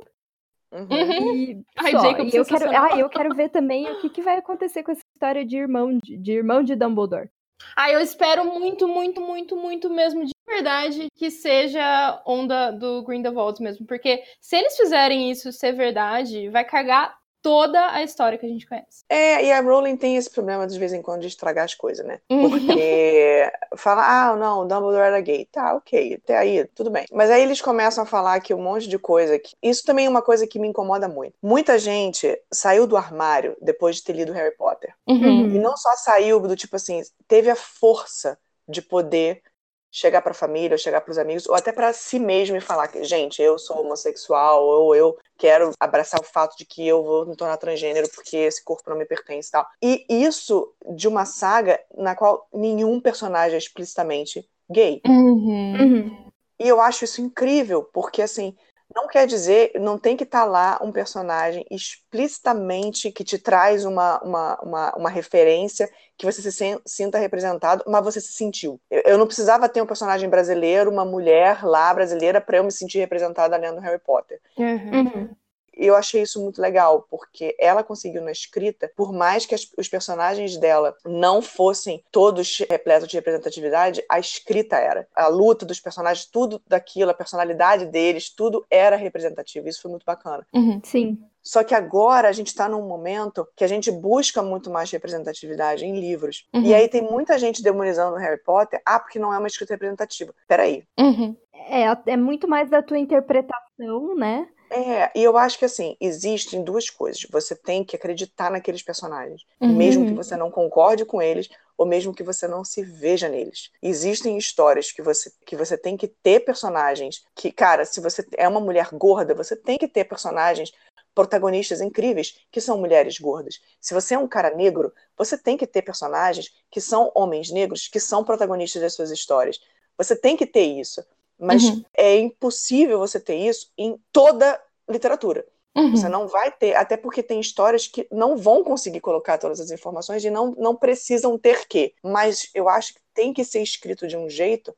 Uhum. (laughs) E, Ai, Jacob, e eu quero, ah, eu quero ver também o que, que vai acontecer com essa história de irmão de, de irmão de Dumbledore. Ah, eu espero muito, muito, muito, muito mesmo de verdade que seja onda do Grindelwald mesmo, porque se eles fizerem isso ser verdade, vai cagar toda a história que a gente conhece. É, e a Rowling tem esse problema de vez em quando de estragar as coisas, né? Uhum. Porque fala, ah, não, o Dumbledore era gay. Tá, ok, até aí, tudo bem. Mas aí eles começam a falar que um monte de coisa. Que... Isso também é uma coisa que me incomoda muito. Muita gente saiu do armário depois de ter lido Harry Potter. Uhum. E não só saiu do tipo assim, teve a força de poder chegar para a família, chegar para os amigos, ou até para si mesmo e falar que, gente, eu sou homossexual, ou eu quero abraçar o fato de que eu vou me tornar transgênero porque esse corpo não me pertence e tal. E isso de uma saga na qual nenhum personagem é explicitamente gay. Uhum. Uhum. E eu acho isso incrível, porque assim, não quer dizer, não tem que estar tá lá um personagem explicitamente que te traz uma, uma, uma, uma referência que você se sinta representado, mas você se sentiu. Eu, eu, não precisava ter um personagem brasileiro, uma mulher lá brasileira, para eu me sentir representada lendo Harry Potter. Uhum. Eu achei isso muito legal, porque ela conseguiu na escrita, por mais que as, os personagens dela não fossem todos repletos de representatividade, a escrita era. A luta dos personagens, tudo daquilo, a personalidade deles, tudo era representativo. Isso foi muito bacana. Uhum, sim. Só que agora a gente está num momento que a gente busca muito mais representatividade em livros. Uhum. E aí tem muita gente demonizando Harry Potter, ah, porque não é uma escrita representativa. Peraí. Uhum. É, é muito mais da tua interpretação, né? É, e eu acho que assim, existem duas coisas. Você tem que acreditar naqueles personagens, uhum. mesmo que você não concorde com eles, ou mesmo que você não se veja neles. Existem histórias que você, que você tem que ter personagens que, cara, se você é uma mulher gorda, você tem que ter personagens protagonistas incríveis que são mulheres gordas. Se você é um cara negro, você tem que ter personagens que são homens negros que são protagonistas das suas histórias. Você tem que ter isso. Mas uhum. é impossível você ter isso em toda literatura. Uhum. Você não vai ter, até porque tem histórias que não vão conseguir colocar todas as informações e não, não precisam ter que. Mas eu acho que tem que ser escrito de um jeito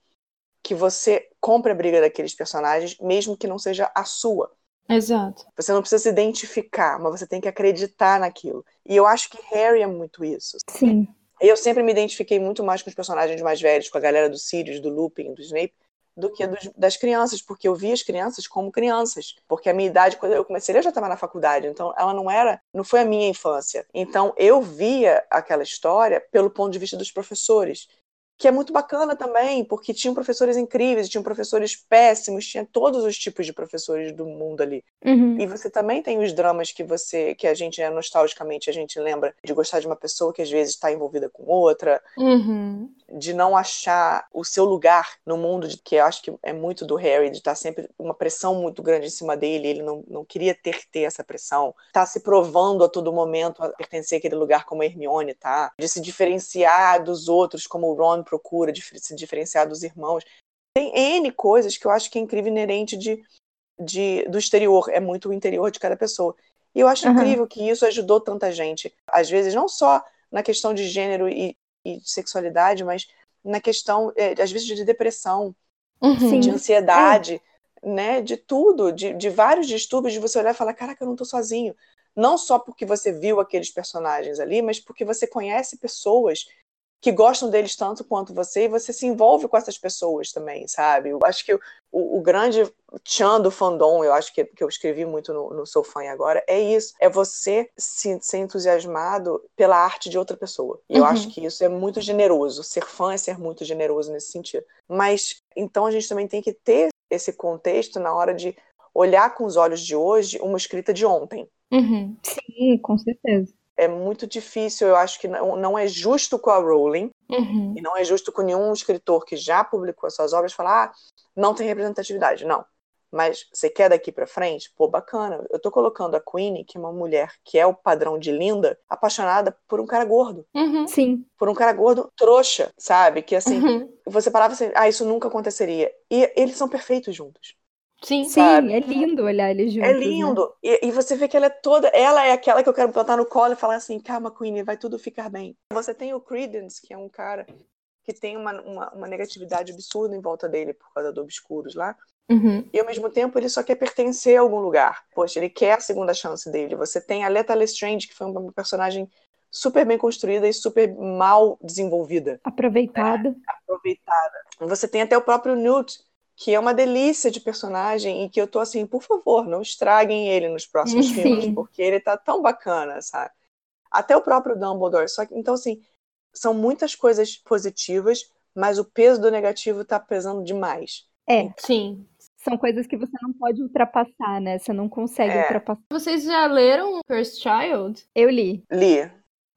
que você compre a briga daqueles personagens, mesmo que não seja a sua. Exato. Você não precisa se identificar, mas você tem que acreditar naquilo. E eu acho que Harry é muito isso. Sim. Eu sempre me identifiquei muito mais com os personagens mais velhos, com a galera do Sirius, do Lupin, do Snape, do que dos, das crianças, porque eu via as crianças como crianças. Porque a minha idade, quando eu comecei, eu já estava na faculdade, então ela não era, não foi a minha infância. Então eu via aquela história pelo ponto de vista dos professores que é muito bacana também, porque tinham professores incríveis, tinham professores péssimos, tinha todos os tipos de professores do mundo ali. Uhum. E você também tem os dramas que você, que a gente, né, nostalgicamente, a gente lembra de gostar de uma pessoa que às vezes está envolvida com outra, uhum. de não achar o seu lugar no mundo, de, que eu acho que é muito do Harry, de estar tá sempre uma pressão muito grande em cima dele, ele não, não queria ter ter essa pressão, tá se provando a todo momento a pertencer àquele lugar como a Hermione, tá? De se diferenciar dos outros, como o Ron procura de se diferenciar dos irmãos. Tem N coisas que eu acho que é incrível inerente de, de, do exterior, é muito o interior de cada pessoa. E eu acho uhum. incrível que isso ajudou tanta gente. Às vezes, não só na questão de gênero e, e de sexualidade, mas na questão, é, às vezes, de depressão, uhum. de ansiedade, é. né? De tudo, de, de vários distúrbios, de você olhar e falar, caraca, eu não tô sozinho. Não só porque você viu aqueles personagens ali, mas porque você conhece pessoas que gostam deles tanto quanto você e você se envolve com essas pessoas também, sabe? Eu acho que o, o, grande tchan do fandom, eu acho que, que eu escrevi muito no, no Sou Fã agora, é isso. É você se, ser entusiasmado pela arte de outra pessoa. E eu uhum. acho que isso é muito generoso. Ser fã é ser muito generoso nesse sentido. Mas, então a gente também tem que ter esse contexto na hora de olhar com os olhos de hoje uma escrita de ontem. Uhum. Sim, com certeza é muito difícil, eu acho que não, não é justo com a Rowling, uhum. e não é justo com nenhum escritor que já publicou as suas obras falar, ah, não tem representatividade. Não. Mas você quer daqui para frente? Pô, bacana. Eu tô colocando a Queenie, que é uma mulher que é o padrão de linda, apaixonada por um cara gordo. Uhum. Sim. Por um cara gordo trouxa, sabe? Que assim, uhum. você parava assim, ah, isso nunca aconteceria. E eles são perfeitos juntos. Sim, sabe? sim, é lindo olhar eles juntos. É lindo. Né? E, e, você vê que ela é toda. Ela é aquela que eu quero botar no colo e falar assim: calma, Queenie, vai tudo ficar bem. Você tem o Credence, que é um cara que tem uma, uma, uma negatividade absurda em volta dele por causa do Obscuros lá. Uhum. E ao mesmo tempo ele só quer pertencer a algum lugar. Poxa, ele quer a segunda chance dele. Você tem a Leta Lestrange, que foi uma personagem super bem construída e super mal desenvolvida. Aproveitada. É, aproveitada. Você tem até o próprio Newt, que é uma delícia de personagem e que eu tô assim, por favor, não estraguem ele nos próximos (laughs) Sim. filmes, porque ele tá tão bacana, sabe? Até o próprio Dumbledore, só que então assim, são muitas coisas positivas, mas o peso do negativo tá pesando demais. É, sim. São coisas que você não pode ultrapassar, né? Você não consegue É. ultrapassar. Vocês já leram First Child? Eu li. Li,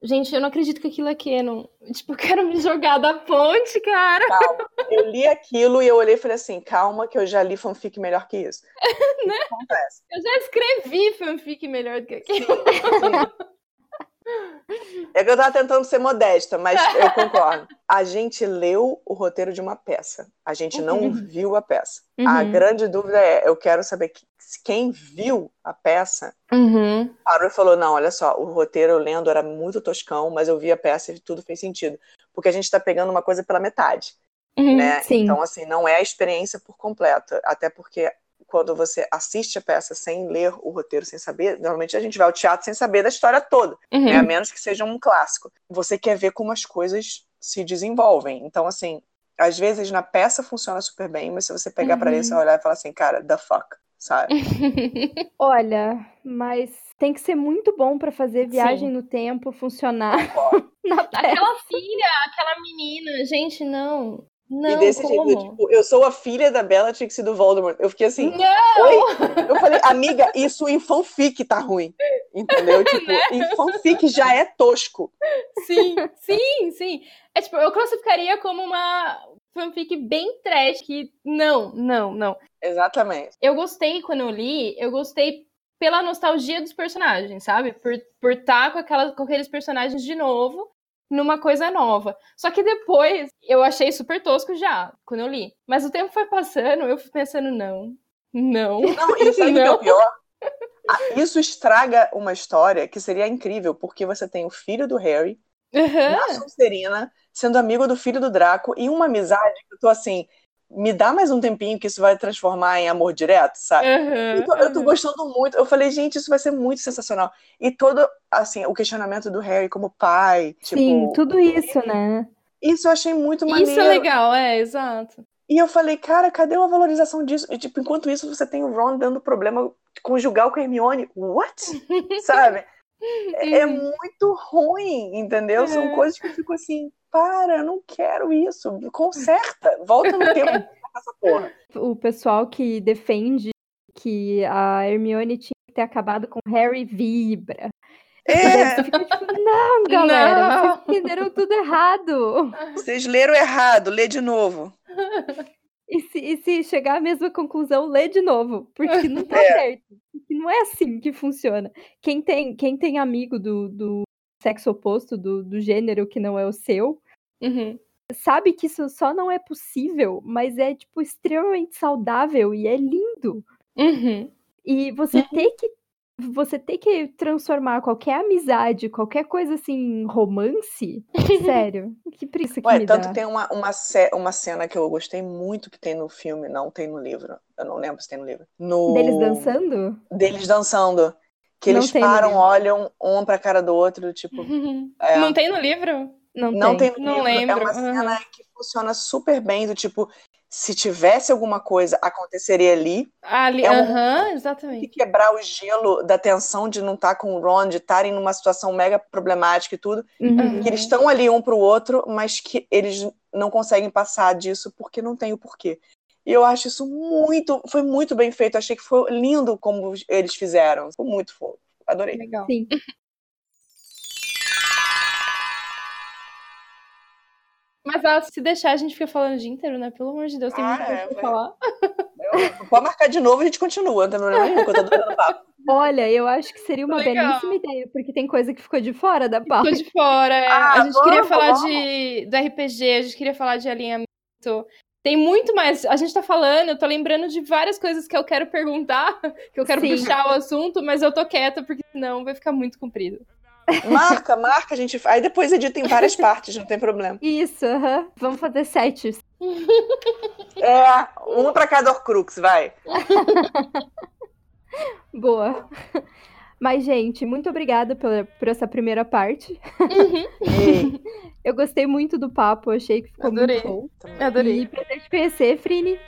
Gente, eu não acredito que aquilo é canon. Tipo, eu quero me jogar da ponte, cara. calma. Eu li aquilo e eu olhei e falei assim, calma que eu já li fanfic melhor que isso. (laughs) Acontece? Eu já escrevi fanfic melhor do que aquilo. Sim. É que eu tava tentando ser modesta, mas eu (laughs) concordo. A gente leu o roteiro de uma peça. A gente não Uhum. viu a peça. A Uhum. grande dúvida é, eu quero saber que- quem viu a peça Uhum. parou e falou, não, olha só, o roteiro eu lendo era muito toscão, mas eu vi a peça e tudo fez sentido. Porque a gente tá pegando uma coisa pela metade, Uhum. né? Então, assim, não é a experiência por completo. Até porque quando você assiste a peça sem ler o roteiro, sem saber, normalmente a gente vai ao teatro sem saber da história toda, uhum. né? a menos que seja um clássico. Você quer ver como as coisas se desenvolvem. Então, assim, às vezes na peça funciona super bem, mas se você pegar uhum. para ler, você olhar e falar assim, cara, the fuck, sabe? (laughs) Olha, mas tem que ser muito bom para fazer viagem Sim. no tempo funcionar. (laughs) aquela filha, aquela menina, gente, não. Não, e desse como? jeito, tipo, eu sou a filha da Bellatrix e do Voldemort. Eu fiquei assim, não! oi? Eu falei, amiga, isso em fanfic tá ruim. Entendeu? (laughs) Tipo, né? em fanfic já é tosco. Sim, sim, sim. É tipo, eu classificaria como uma fanfic bem trash que não, não, não. Exatamente. Eu gostei quando eu li, eu gostei pela nostalgia dos personagens, sabe? Por estar por tá com, aquela, com aqueles personagens de novo numa coisa nova. Só que depois eu achei super tosco já, quando eu li. Mas o tempo foi passando, eu fui pensando, não, não. Não, e sabe não. que é o pior? (laughs) Ah, isso estraga uma história que seria incrível, porque você tem o filho do Harry, uhum. na Sonserina, sendo amigo do filho do Draco, e uma amizade que eu tô assim, me dá mais um tempinho que isso vai transformar em amor direto, sabe? Uhum, então, eu tô gostando muito. Eu falei, gente, isso vai ser muito sensacional. E todo, assim, o questionamento do Harry como pai. Sim, tipo, tudo isso, né? Isso eu achei muito maneiro. Isso é legal, é, exato. E eu falei, cara, cadê a valorização disso? E, tipo, enquanto isso, você tem o Ron dando problema conjugal com a Hermione. What? (laughs) sabe? É, é, muito ruim, entendeu? São é. coisas que eu fico assim, para, eu não quero isso. Conserta, volta no tempo (laughs) essa porra. O pessoal que defende que a Hermione tinha que ter acabado com Harry vibra. É. Fica, tipo, não, (laughs) galera, não. vocês entenderam tudo errado. Vocês leram errado, lê de novo. E se, e se chegar à mesma conclusão, lê de novo, porque não tá (laughs) é. certo. Não é assim que funciona. Quem tem, quem tem amigo do, do sexo oposto, do, do gênero que não é o seu, uhum. sabe que isso só não é possível, mas é, tipo, extremamente saudável e é lindo. Uhum. E você uhum. tem que você tem que transformar qualquer amizade, qualquer coisa assim, em romance, (laughs) sério, que preguiça que Ué, me tanto dá. tem uma, uma, uma cena que eu gostei muito que tem no filme, não tem no livro, eu não lembro se tem no livro. No... Deles dançando? Deles dançando. Que eles param, olham um pra cara do outro, tipo. (laughs) É... Não tem no livro? Não, não tem. tem não lembro. É uma cena que funciona super bem, do tipo, se tivesse alguma coisa, aconteceria ali. Ali, é um, exatamente. quebrar o gelo da tensão de não estar tá com o Ron, de estarem numa situação mega problemática e tudo. Uhum. Que eles estão ali um pro outro, mas que eles não conseguem passar disso porque não tem o porquê. E eu acho isso muito, foi muito bem feito. Achei que foi lindo como eles fizeram. Foi muito fofo. Adorei. Legal. Sim. Mas ah, se deixar, a gente fica falando o dia inteiro, né? Pelo amor de Deus, tem ah, muita coisa é, pra falar. Eu, pode marcar de novo e a gente continua, não tem problema nenhum, eu tô dando papo. (laughs) Olha, eu acho que seria uma Legal. belíssima ideia, porque tem coisa que ficou de fora da pauta. Ficou de fora, é. ah, a gente vamos, queria falar de, do RPG, a gente queria falar de alinhamento, tem muito mais. A gente tá falando, eu tô lembrando de várias coisas que eu quero perguntar, (laughs) que eu quero Sim. puxar o assunto, mas eu tô quieta porque senão vai ficar muito comprido. Marca, marca, a gente. Aí depois edita em várias (laughs) partes, não tem problema. Isso, uh -huh. vamos fazer sete. É, um pra cada Horcrux, vai. (laughs) Boa. Mas, gente, muito obrigada por, por essa primeira parte. Uhum. (laughs) eu gostei muito do papo, achei que ficou adorei. muito bom. Também. Adorei. E prazer te conhecer, Frini.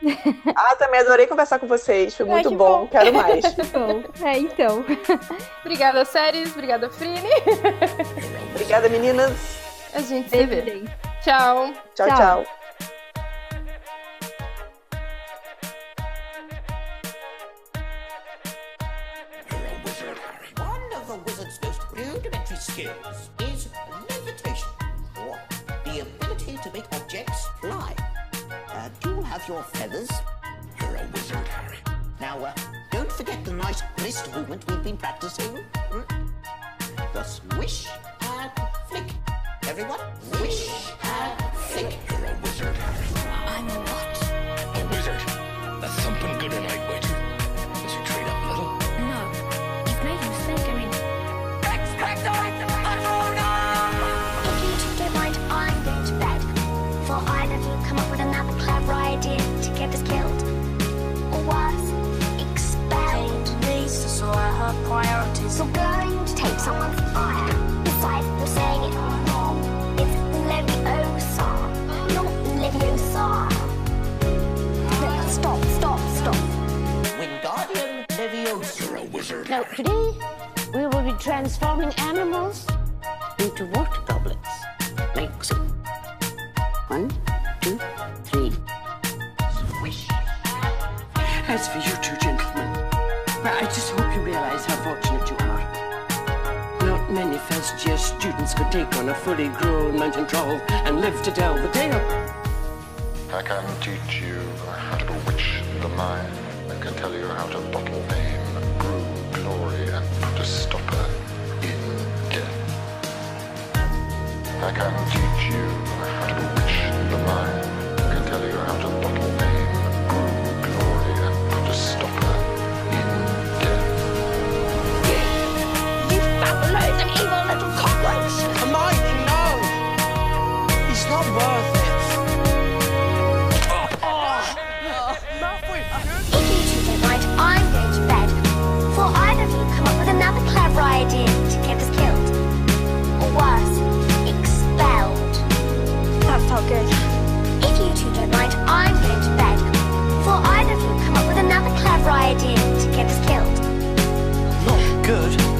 Ah, também adorei conversar com vocês. Foi muito Ai, bom. bom. Quero mais. (laughs) bom. É, então. obrigada, Séries. Obrigada, Frini. obrigada, meninas. A gente se vê. Tchau. Tchau, tchau. tchau. Skills is levitation, or the ability to make objects fly. Uh, do you have your feathers? You're a wizard, Harry. Now, uh, don't forget the nice wrist movement we've been practicing. Mm? The swish and flick. Everyone, swish and flick. You're a wizard, Harry. I'm what? Someone's fire. Besides, you're saying it wrong. It's Leviosa, not Leviosa. No, Stop, stop, stop. Wingardium Leviosa. You're a wizard. Now, today we will be transforming animals into water could take on a fully grown mountain troll and live to tell the tale. I can teach you how to bewitch the mind. I can tell you how to bottle fame, brew glory, and to stop her in death. I can teach you how to bewitch the mind. Idea to get us killed. Not good.